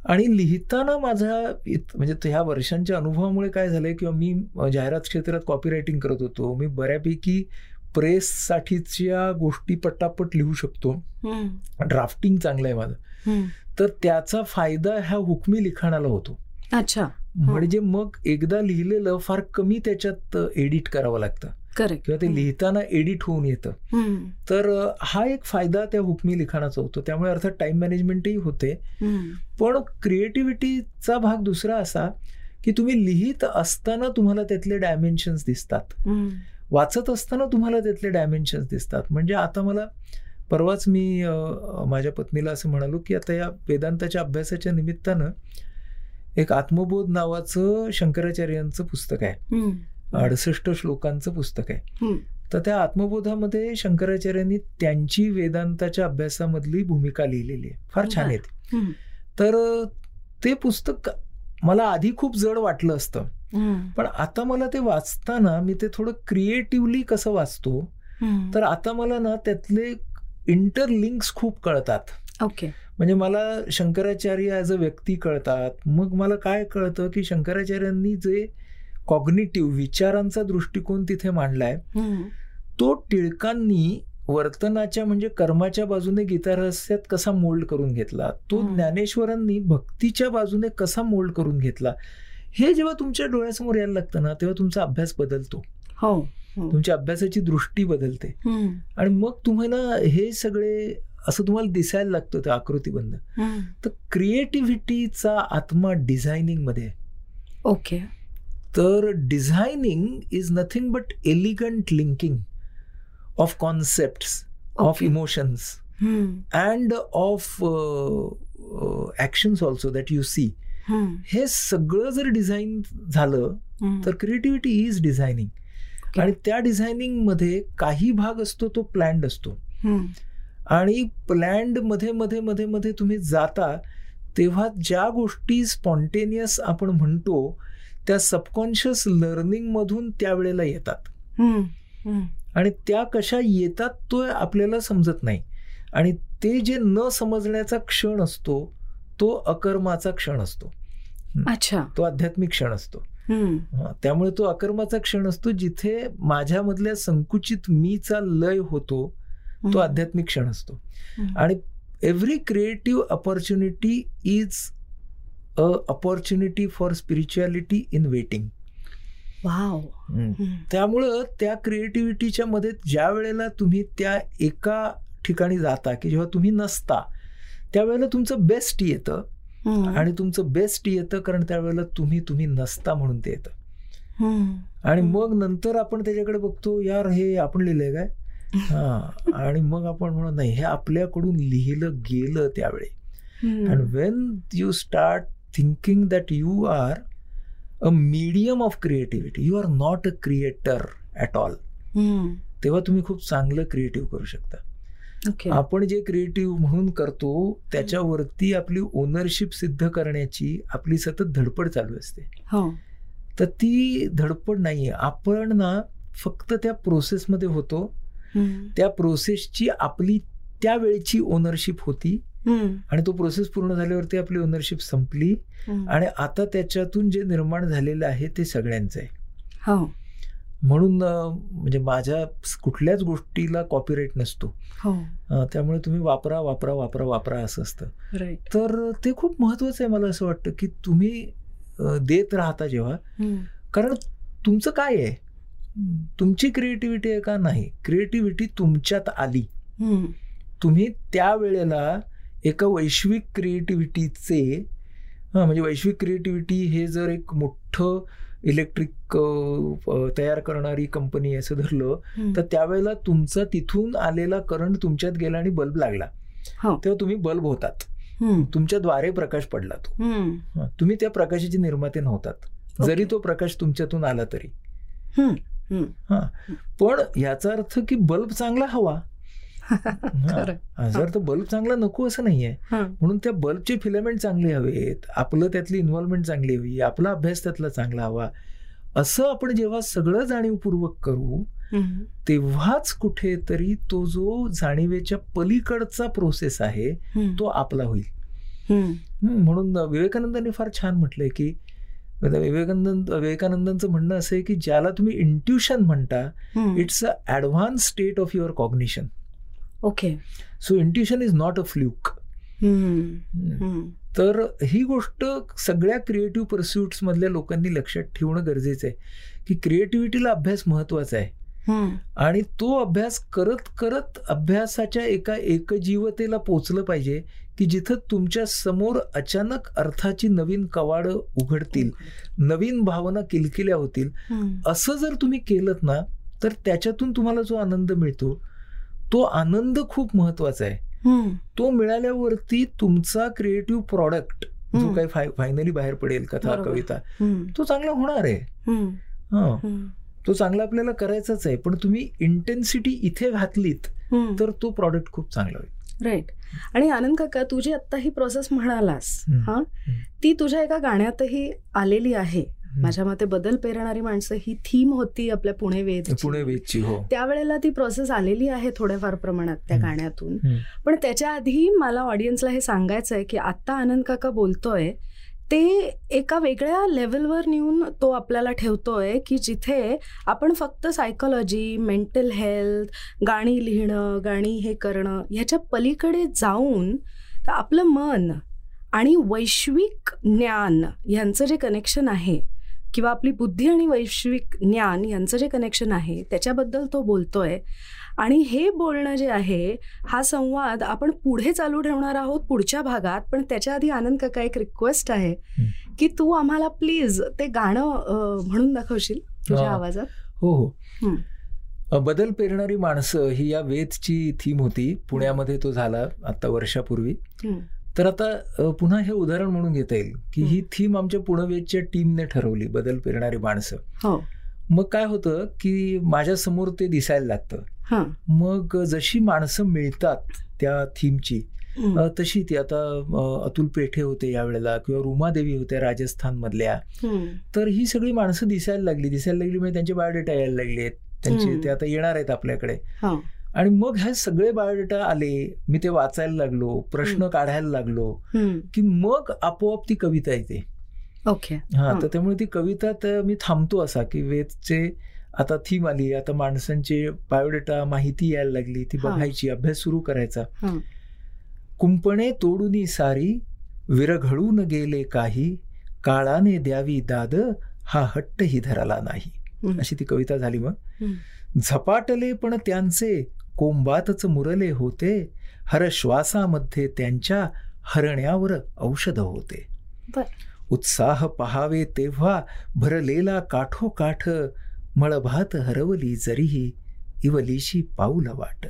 आणि लिहिताना माझा म्हणजे ह्या वर्षांच्या अनुभवामुळे काय झालंय किंवा मी जाहिरात क्षेत्रात कॉपी रायटिंग करत होतो मी बऱ्यापैकी प्रेस साठीच्या गोष्टी पटापट लिहू शकतो. ड्राफ्टिंग चांगलं आहे माझं. तर त्याचा फायदा ह्या हुकमी लिखाणाला होतो. अच्छा. म्हणजे मग एकदा लिहिलेलं फार कमी त्याच्यात एडिट करावं लागतं. किंवा ते लिहिताना एडिट होऊन येतं. तर हा एक फायदा त्या हुकमी लिखाणाचा होतो. त्यामुळे अर्थात टाइम मॅनेजमेंटही होते. पण क्रिएटिव्हिटीचा भाग दुसरा असा की तुम्ही लिहित असताना तुम्हाला त्यातले डायमेन्शन्स दिसतात. वाचत असताना तुम्हाला त्यातले डायमेन्शन्स दिसतात. म्हणजे आता मला परवाच मी माझ्या पत्नीला असं म्हणालो की आता या वेदांताच्या अभ्यासाच्या निमित्तानं एक आत्मबोध नावाचं शंकराचार्यांचं पुस्तक आहे. अडसष्ट श्लोकांचं पुस्तक आहे. तर त्या आत्मबोधामध्ये शंकराचार्यांनी त्यांची वेदांताच्या अभ्यासामधली भूमिका लिहिलेली आहे. फार छान आहे ती. तर ते पुस्तक मला आधी खूप जड वाटलं असतं. पण आता मला ते वाचताना मी ते थोडं क्रिएटिव्हली कसं वाचतो तर आता मला ना त्यातले इंटरलिंक्स खूप कळतात. ओके. म्हणजे मला शंकराचार्य ॲज अ व्यक्ती कळतात. मग मला काय कळतं की शंकराचार्यांनी जे कॉग्निटिव्ह विचारांचा दृष्टिकोन तिथे मांडलाय. तो टिळकांनी वर्तनाच्या म्हणजे कर्माच्या बाजूने गीतारहस्यात कसा मोल्ड करून घेतला? तो ज्ञानेश्वरांनी भक्तीच्या बाजूने कसा मोल्ड करून घेतला? हे जेव्हा तुमच्या डोळ्यासमोर यायला लागतं ना तेव्हा तुमचा अभ्यास बदलतो. हो, हो. तुमच्या अभ्यासाची दृष्टी बदलते. आणि मग तुम्हाला हे सगळे असं तुम्हाला दिसायला लागतं ते आकृतीबंध तर क्रिएटिव्हिटीचा आत्मा डिझायनिंगमध्ये ओके तर designing is nothing but elegant linking of concept of emotions and of actions also that you see हे सगळं जर डिझाईन झालं तर क्रिएटिव्हिटी इज डिझायनिंग आणि त्या डिझायनिंगमध्ये काही भाग असतो तो प्लॅन्ड असतो. आणि प्लॅन्डमध्ये मध्ये मध्ये मध्ये तुम्ही जाता तेव्हा ज्या गोष्टी स्पॉन्टेनियस आपण म्हणतो त्या सबकॉन्शियस लर्निंग मधून त्यावेळेला येतात. आणि त्या कशा येतात तो आपल्याला समजत नाही. आणि ते जे न समजण्याचा क्षण असतो तो अकर्माचा क्षण असतो. अच्छा. तो आध्यात्मिक क्षण असतो. त्यामुळे तो अकर्माचा क्षण असतो जिथे माझ्यामधल्या संकुचित मीचा लय होतो तो आध्यात्मिक क्षण असतो. आणि every creative opportunity is a opportunity for spirituality in waiting wow त्यामुळं त्या क्रिएटिव्हिटीच्या मध्ये ज्या वेळेला तुम्ही त्या एका ठिकाणी जाता की जेव्हा तुम्ही नसता त्यावेळेला तुमचं बेस्ट येतं. आणि तुमचं बेस्ट येतं कारण त्यावेळेला तुम्ही तुम्ही नसता म्हणून ते येतं. आणि मग नंतर आपण त्याच्याकडे बघतो यार हे आपण लिहिलंय काय? हा. आणि मग आपण म्हणत नाही हे आपल्याकडून लिहिलं गेलं त्यावेळी. And when you start thinking that you are a medium of creativity you are not a creator at all तेव्हा तुम्ही खूप चांगलं क्रिएटिव्ह करू शकता. आपण जे क्रिएटिव्ह म्हणून करतो त्याच्यावरती आपली ओनरशिप सिद्ध करण्याची आपली सतत धडपड चालू असते. हो. तर ती धडपड नाहीये. आपण ना फक्त त्या प्रोसेसमध्ये होतो. त्या प्रोसेसची आपली त्यावेळची ओनरशिप होती. आणि तो प्रोसेस पूर्ण झाल्यावरती आपली ओनरशिप संपली. आणि आता त्याच्यातून जे निर्माण झालेलं आहे ते सगळ्यांचं आहे. हो. म्हणून म्हणजे माझ्या कुठल्याच गोष्टीला कॉपीराईट नसतो. हो. त्यामुळे तुम्ही वापरा वापरा वापरा वापरा असं असतं. तर ते खूप महत्वाचं आहे मला असं वाटतं की तुम्ही देत राहता जेव्हा. कारण तुमचं काय आहे? तुमची क्रिएटिव्हिटी आहे का नाही? क्रिएटिव्हिटी तुमच्यात आली. तुम्ही त्या वेळेला एका वैश्विक क्रिएटिव्हिटीचे हा म्हणजे वैश्विक क्रिएटिव्हिटी हे जर एक मोठं इलेक्ट्रिक तयार करणारी कंपनी असं धरलं तर त्यावेळेला तुमचा तिथून आलेला करंट तुमच्यात गेला आणि बल्ब लागला. हो. तेव्हा तुम्ही बल्ब होतात. तुमच्याद्वारे प्रकाश पडला तो. तुम्ही त्या प्रकाशाची निर्माते नव्हतात. जरी तो प्रकाश तुमच्यातून आला तरी. हा पण याचा अर्थ की बल्ब चांगला हवा. जर तर बल्ब चांगला नको असं नाहीये म्हणून त्या बल्बचे फिलामेंट चांगले हवेत आपलं त्यातली इन्व्हॉल्वमेंट चांगली हवी आपला अभ्यास त्यातला चांगला हवा असं आपण जेव्हा सगळं जाणीवपूर्वक करू तेव्हाच कुठेतरी तो जो जाणीवेच्या पलीकडचा प्रोसेस आहे तो आपला होईल. म्हणून विवेकानंदांनी फार छान म्हटलंय की विवेकानंद विवेकानंदांचं म्हणणं असं आहे की ज्याला तुम्ही इंट्युशन म्हणता it's a advance state of your cognition okay so intuition is not a fluke तर ही गोष्ट सगळ्या क्रिएटिव्ह परस्युट्स मधल्या लोकांनी लक्षात ठेवणं गरजेचं आहे. की क्रिएटिव्हिटीला अभ्यास महत्त्वाचा आहे. आणि तो अभ्यास करत करत अभ्यासाच्या एका एकजीवतेला पोचलं पाहिजे की जिथं तुमच्यासमोर अचानक अर्थाची नवीन कवाड उघडतील नवीन भावना किलकिल्या होतील. असं जर तुम्ही केलं ना तर त्याच्यातून तुम्हाला जो आनंद मिळतो तो आनंद खूप महत्त्वाचा आहे. तो मिळाल्यावरती तुमचा क्रिएटिव्ह प्रॉडक्ट जो काही फायनली बाहेर पडेल कथा कविता तो चांगला होणार आहे. तो चांगला आपल्याला करायचाच आहे पण तुम्ही इंटेन्सिटी इथे घातलीत तर तो प्रॉडक्ट खूप चांगला होईल. राईट आणि आनंद काका तू जी आता ही प्रोसेस म्हणालास हा ती तुझ्या एका गाण्यातही आलेली आहे. माझ्या मते बदल पेरणारी माणसं ही थीम होती आपल्या पुणे वेद पुणे वेदची हो. त्यावेळेला ती प्रोसेस आलेली आहे थोड्याफार प्रमाणात त्या गाण्यातून. पण त्याच्या आधी मला ऑडियन्सला हे सांगायचं आहे की आता आनंद काका बोलतोय ते एका वेगळ्या लेवलवर नेऊन तो आपल्याला ठेवतोय की जिथे आपण फक्त सायकोलॉजी मेंटल हेल्थ गाणी लिहिणं गाणी हे करणं ह्याच्या पलीकडे जाऊन तर आपलं मन आणि वैश्विक ज्ञान यांचं जे कनेक्शन आहे किंवा आपली बुद्धी आणि वैश्विक ज्ञान यांचं जे कनेक्शन आहे त्याच्याबद्दल तो बोलतोय. आणि हे बोलणं जे आहे हा संवाद आपण पुढे चालू ठेवणार आहोत पुढच्या भागात पण त्याच्या आधी आनंद काका एक रिक्वेस्ट आहे की तू आम्हाला प्लीज ते गाणं म्हणून दाखवशील तुझ्या आवाजात? हो हो. बदल पेरणारी माणसं ही या वेदची थीम होती. पुण्यामध्ये तो झाला आता वर्षापूर्वी. तर आता पुन्हा हे उदाहरण म्हणून घेता येईल की ही थीम आमच्या पुणवेदच्या टीमने ठरवली बदल पेरणारी माणसं. हो. मग काय होतं की माझ्यासमोर ते दिसायला लागतं. मग जशी माणसं मिळतात त्या थीमची तशी ती आता अतुल पेठे होते यावेळेला किंवा रुमादेवी होत्या राजस्थान मधल्या तर ही सगळी माणसं दिसायला लागली. दिसायला लागली म्हणजे त्यांचे बायोडेटा यायला लागले त्यांचे ते आता येणार आहेत आपल्याकडे. आणि मग हे सगळे बायोडेटा आले मी ते वाचायला लागलो प्रश्न काढायला लागलो की मग आपोआप ती कविता येते. ओके. हा तर त्यामुळे ती कविता तर मी थांबतो असा की वेदचे आता थीम आली आता माणसांचे बायोडेटा माहिती यायला लागली ती बघायची अभ्यास सुरू करायचा. कुंपणे तोडून सारी विरघळून गेले काही काळाने द्यावी दाद हा हट्टही धराला नाही. अशी ती कविता झाली मग. झपाटले पण त्यांचे कोंबातच मुरले होते. हर श्वासामध्ये त्यांच्या हरण्यावर औषध होते. उत्साह पहावे तेव्हा भरलेला काठोकाठ मळभात हरवली जरीही इवलीशी पाऊल वाट.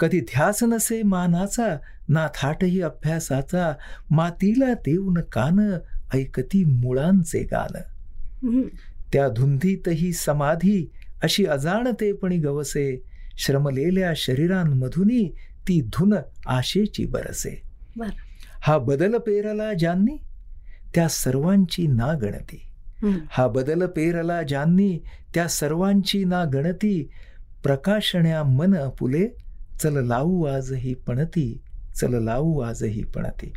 कधी ध्यास नसे मानाचा ना थाटही अभ्यासाचा मातीला देऊन कान ऐकती मुळांचे गान त्या धुंदीतही समाधी अशी अजाणतेपणी गवसे श्रमलेल्या शरीरांमधूनही ती धुन आशेची बरसे. हा बदल पेरला ज्यांनी त्या सर्वांची ना गणती. हा बदल पेरला ज्यांनी त्या सर्वांची ना गणती. प्रकाशण्या मन पुले चल लावू आजही पणती चल लावू आजही पणती.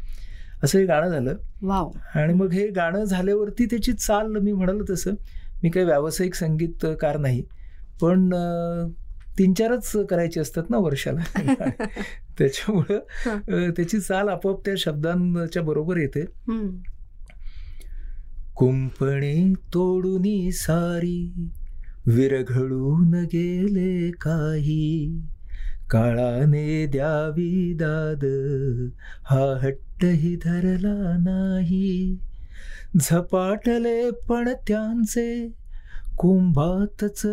असं हे गाणं झालं. वाव. आणि मग हे गाणं झाल्यावरती त्याची चाल मी म्हणाल तसं मी काही व्यावसायिक संगीतकार नाही पण तीन चारच करायचे असतात ना वर्षाला. त्याच्यामुळं त्याची चाल आपोआप त्या शब्दांच्या बरोबर येते. कुंपणी तोडून सारी विरघळून गेले काही. काळाने द्यावी दाद हा हट्ट हट्टही धरला नाही. झपाटले पण त्यांचे कुंभातच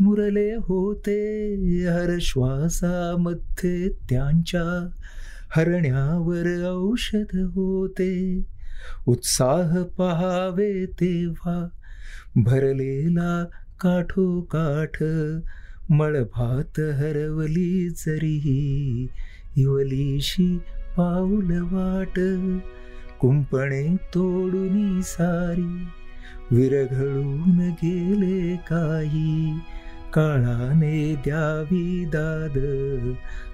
मुरले होते. हर श्वासामध्ये त्यांच्या हरण्यावर औषध होते. उत्साह पहावे तेव्हा भरलेला काठोकाठ मळभात हरवली जरी इवलीशी पाऊल वाट. कुंपणे तोडून सारी विरघळून गेले काही काळाने द्यावी दाद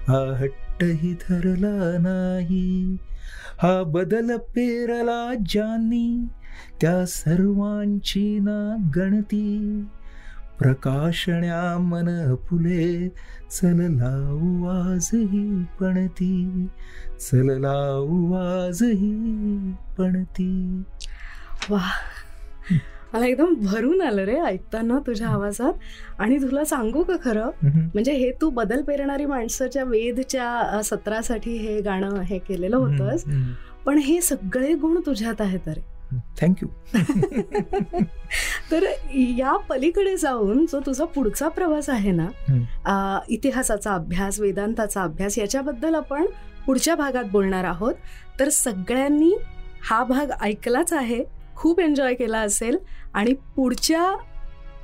हा हट्टही धरला नाही. हा बदल पेरला ज्यांनी त्या सर्वांची ना गणती. प्रकाशण्या मन फुले चलला आजही पणती. चलला आजही पणती. वा मला एकदम भरून आलं रे ऐकताना तुझ्या आवाजात. आणि तुला सांगू का खरं? म्हणजे हे तू बदल पेरणारी माणसाच्या वेदच्या सत्रासाठी हे गाणं हे केलेलं होतंस. पण हे सगळे गुण तुझ्यात आहेत अरे. थँक्यू तर या पलीकडे जाऊन जो तुझा पुढचा प्रवास आहे ना इतिहासाचा अभ्यास वेदांताचा अभ्यास याच्याबद्दल आपण पुढच्या भागात बोलणार आहोत. तर सगळ्यांनी हा भाग ऐकलाच आहे. खूप एन्जॉय केला असेल. आणि पुढच्या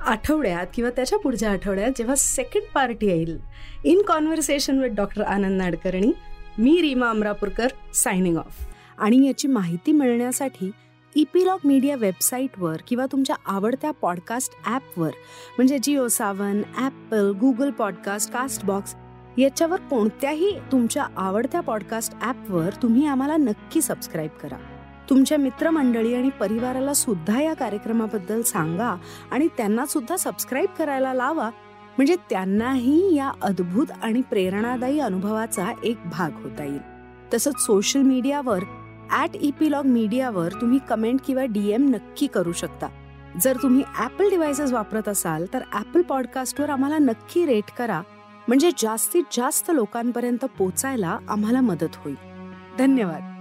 आठवड्यात किंवा त्याच्या पुढच्या आठवड्यात जेव्हा सेकंड पार्ट येईल in conversation with doctor Anand Nadkarni me Reema Amrapurkar signing off आणि याची माहिती मिळण्यासाठी इपिलॉग मीडिया वेबसाईटवर किंवा तुमच्या आवडत्या पॉडकास्ट ॲपवर म्हणजे Jio Saavn Apple Google podcast Castbox याच्यावर कोणत्याही तुमच्या आवडत्या पॉडकास्ट ॲपवर तुम्ही आम्हाला नक्की सबस्क्राईब करा. तुमच्या मित्रमंडळी आणि परिवाराला सुद्धा या कार्यक्रमाबद्दल सांगा आणि त्यांना सुद्धा सबस्क्राईब करायला लावा. म्हणजे त्यांनाही या अद्भुत आणि प्रेरणादायी अनुभवाचा एक भाग होता येईल. तसंच सोशल मीडियावर ॲट इपिलॉग मीडियावर तुम्ही कमेंट किंवा डीएम नक्की करू शकता. जर तुम्ही ॲपल डिव्हायसेस वापरत असाल तर ॲपल पॉडकास्टवर आम्हाला नक्की रेट करा. म्हणजे जास्तीत जास्त लोकांपर्यंत पोचायला आम्हाला मदत होईल. धन्यवाद.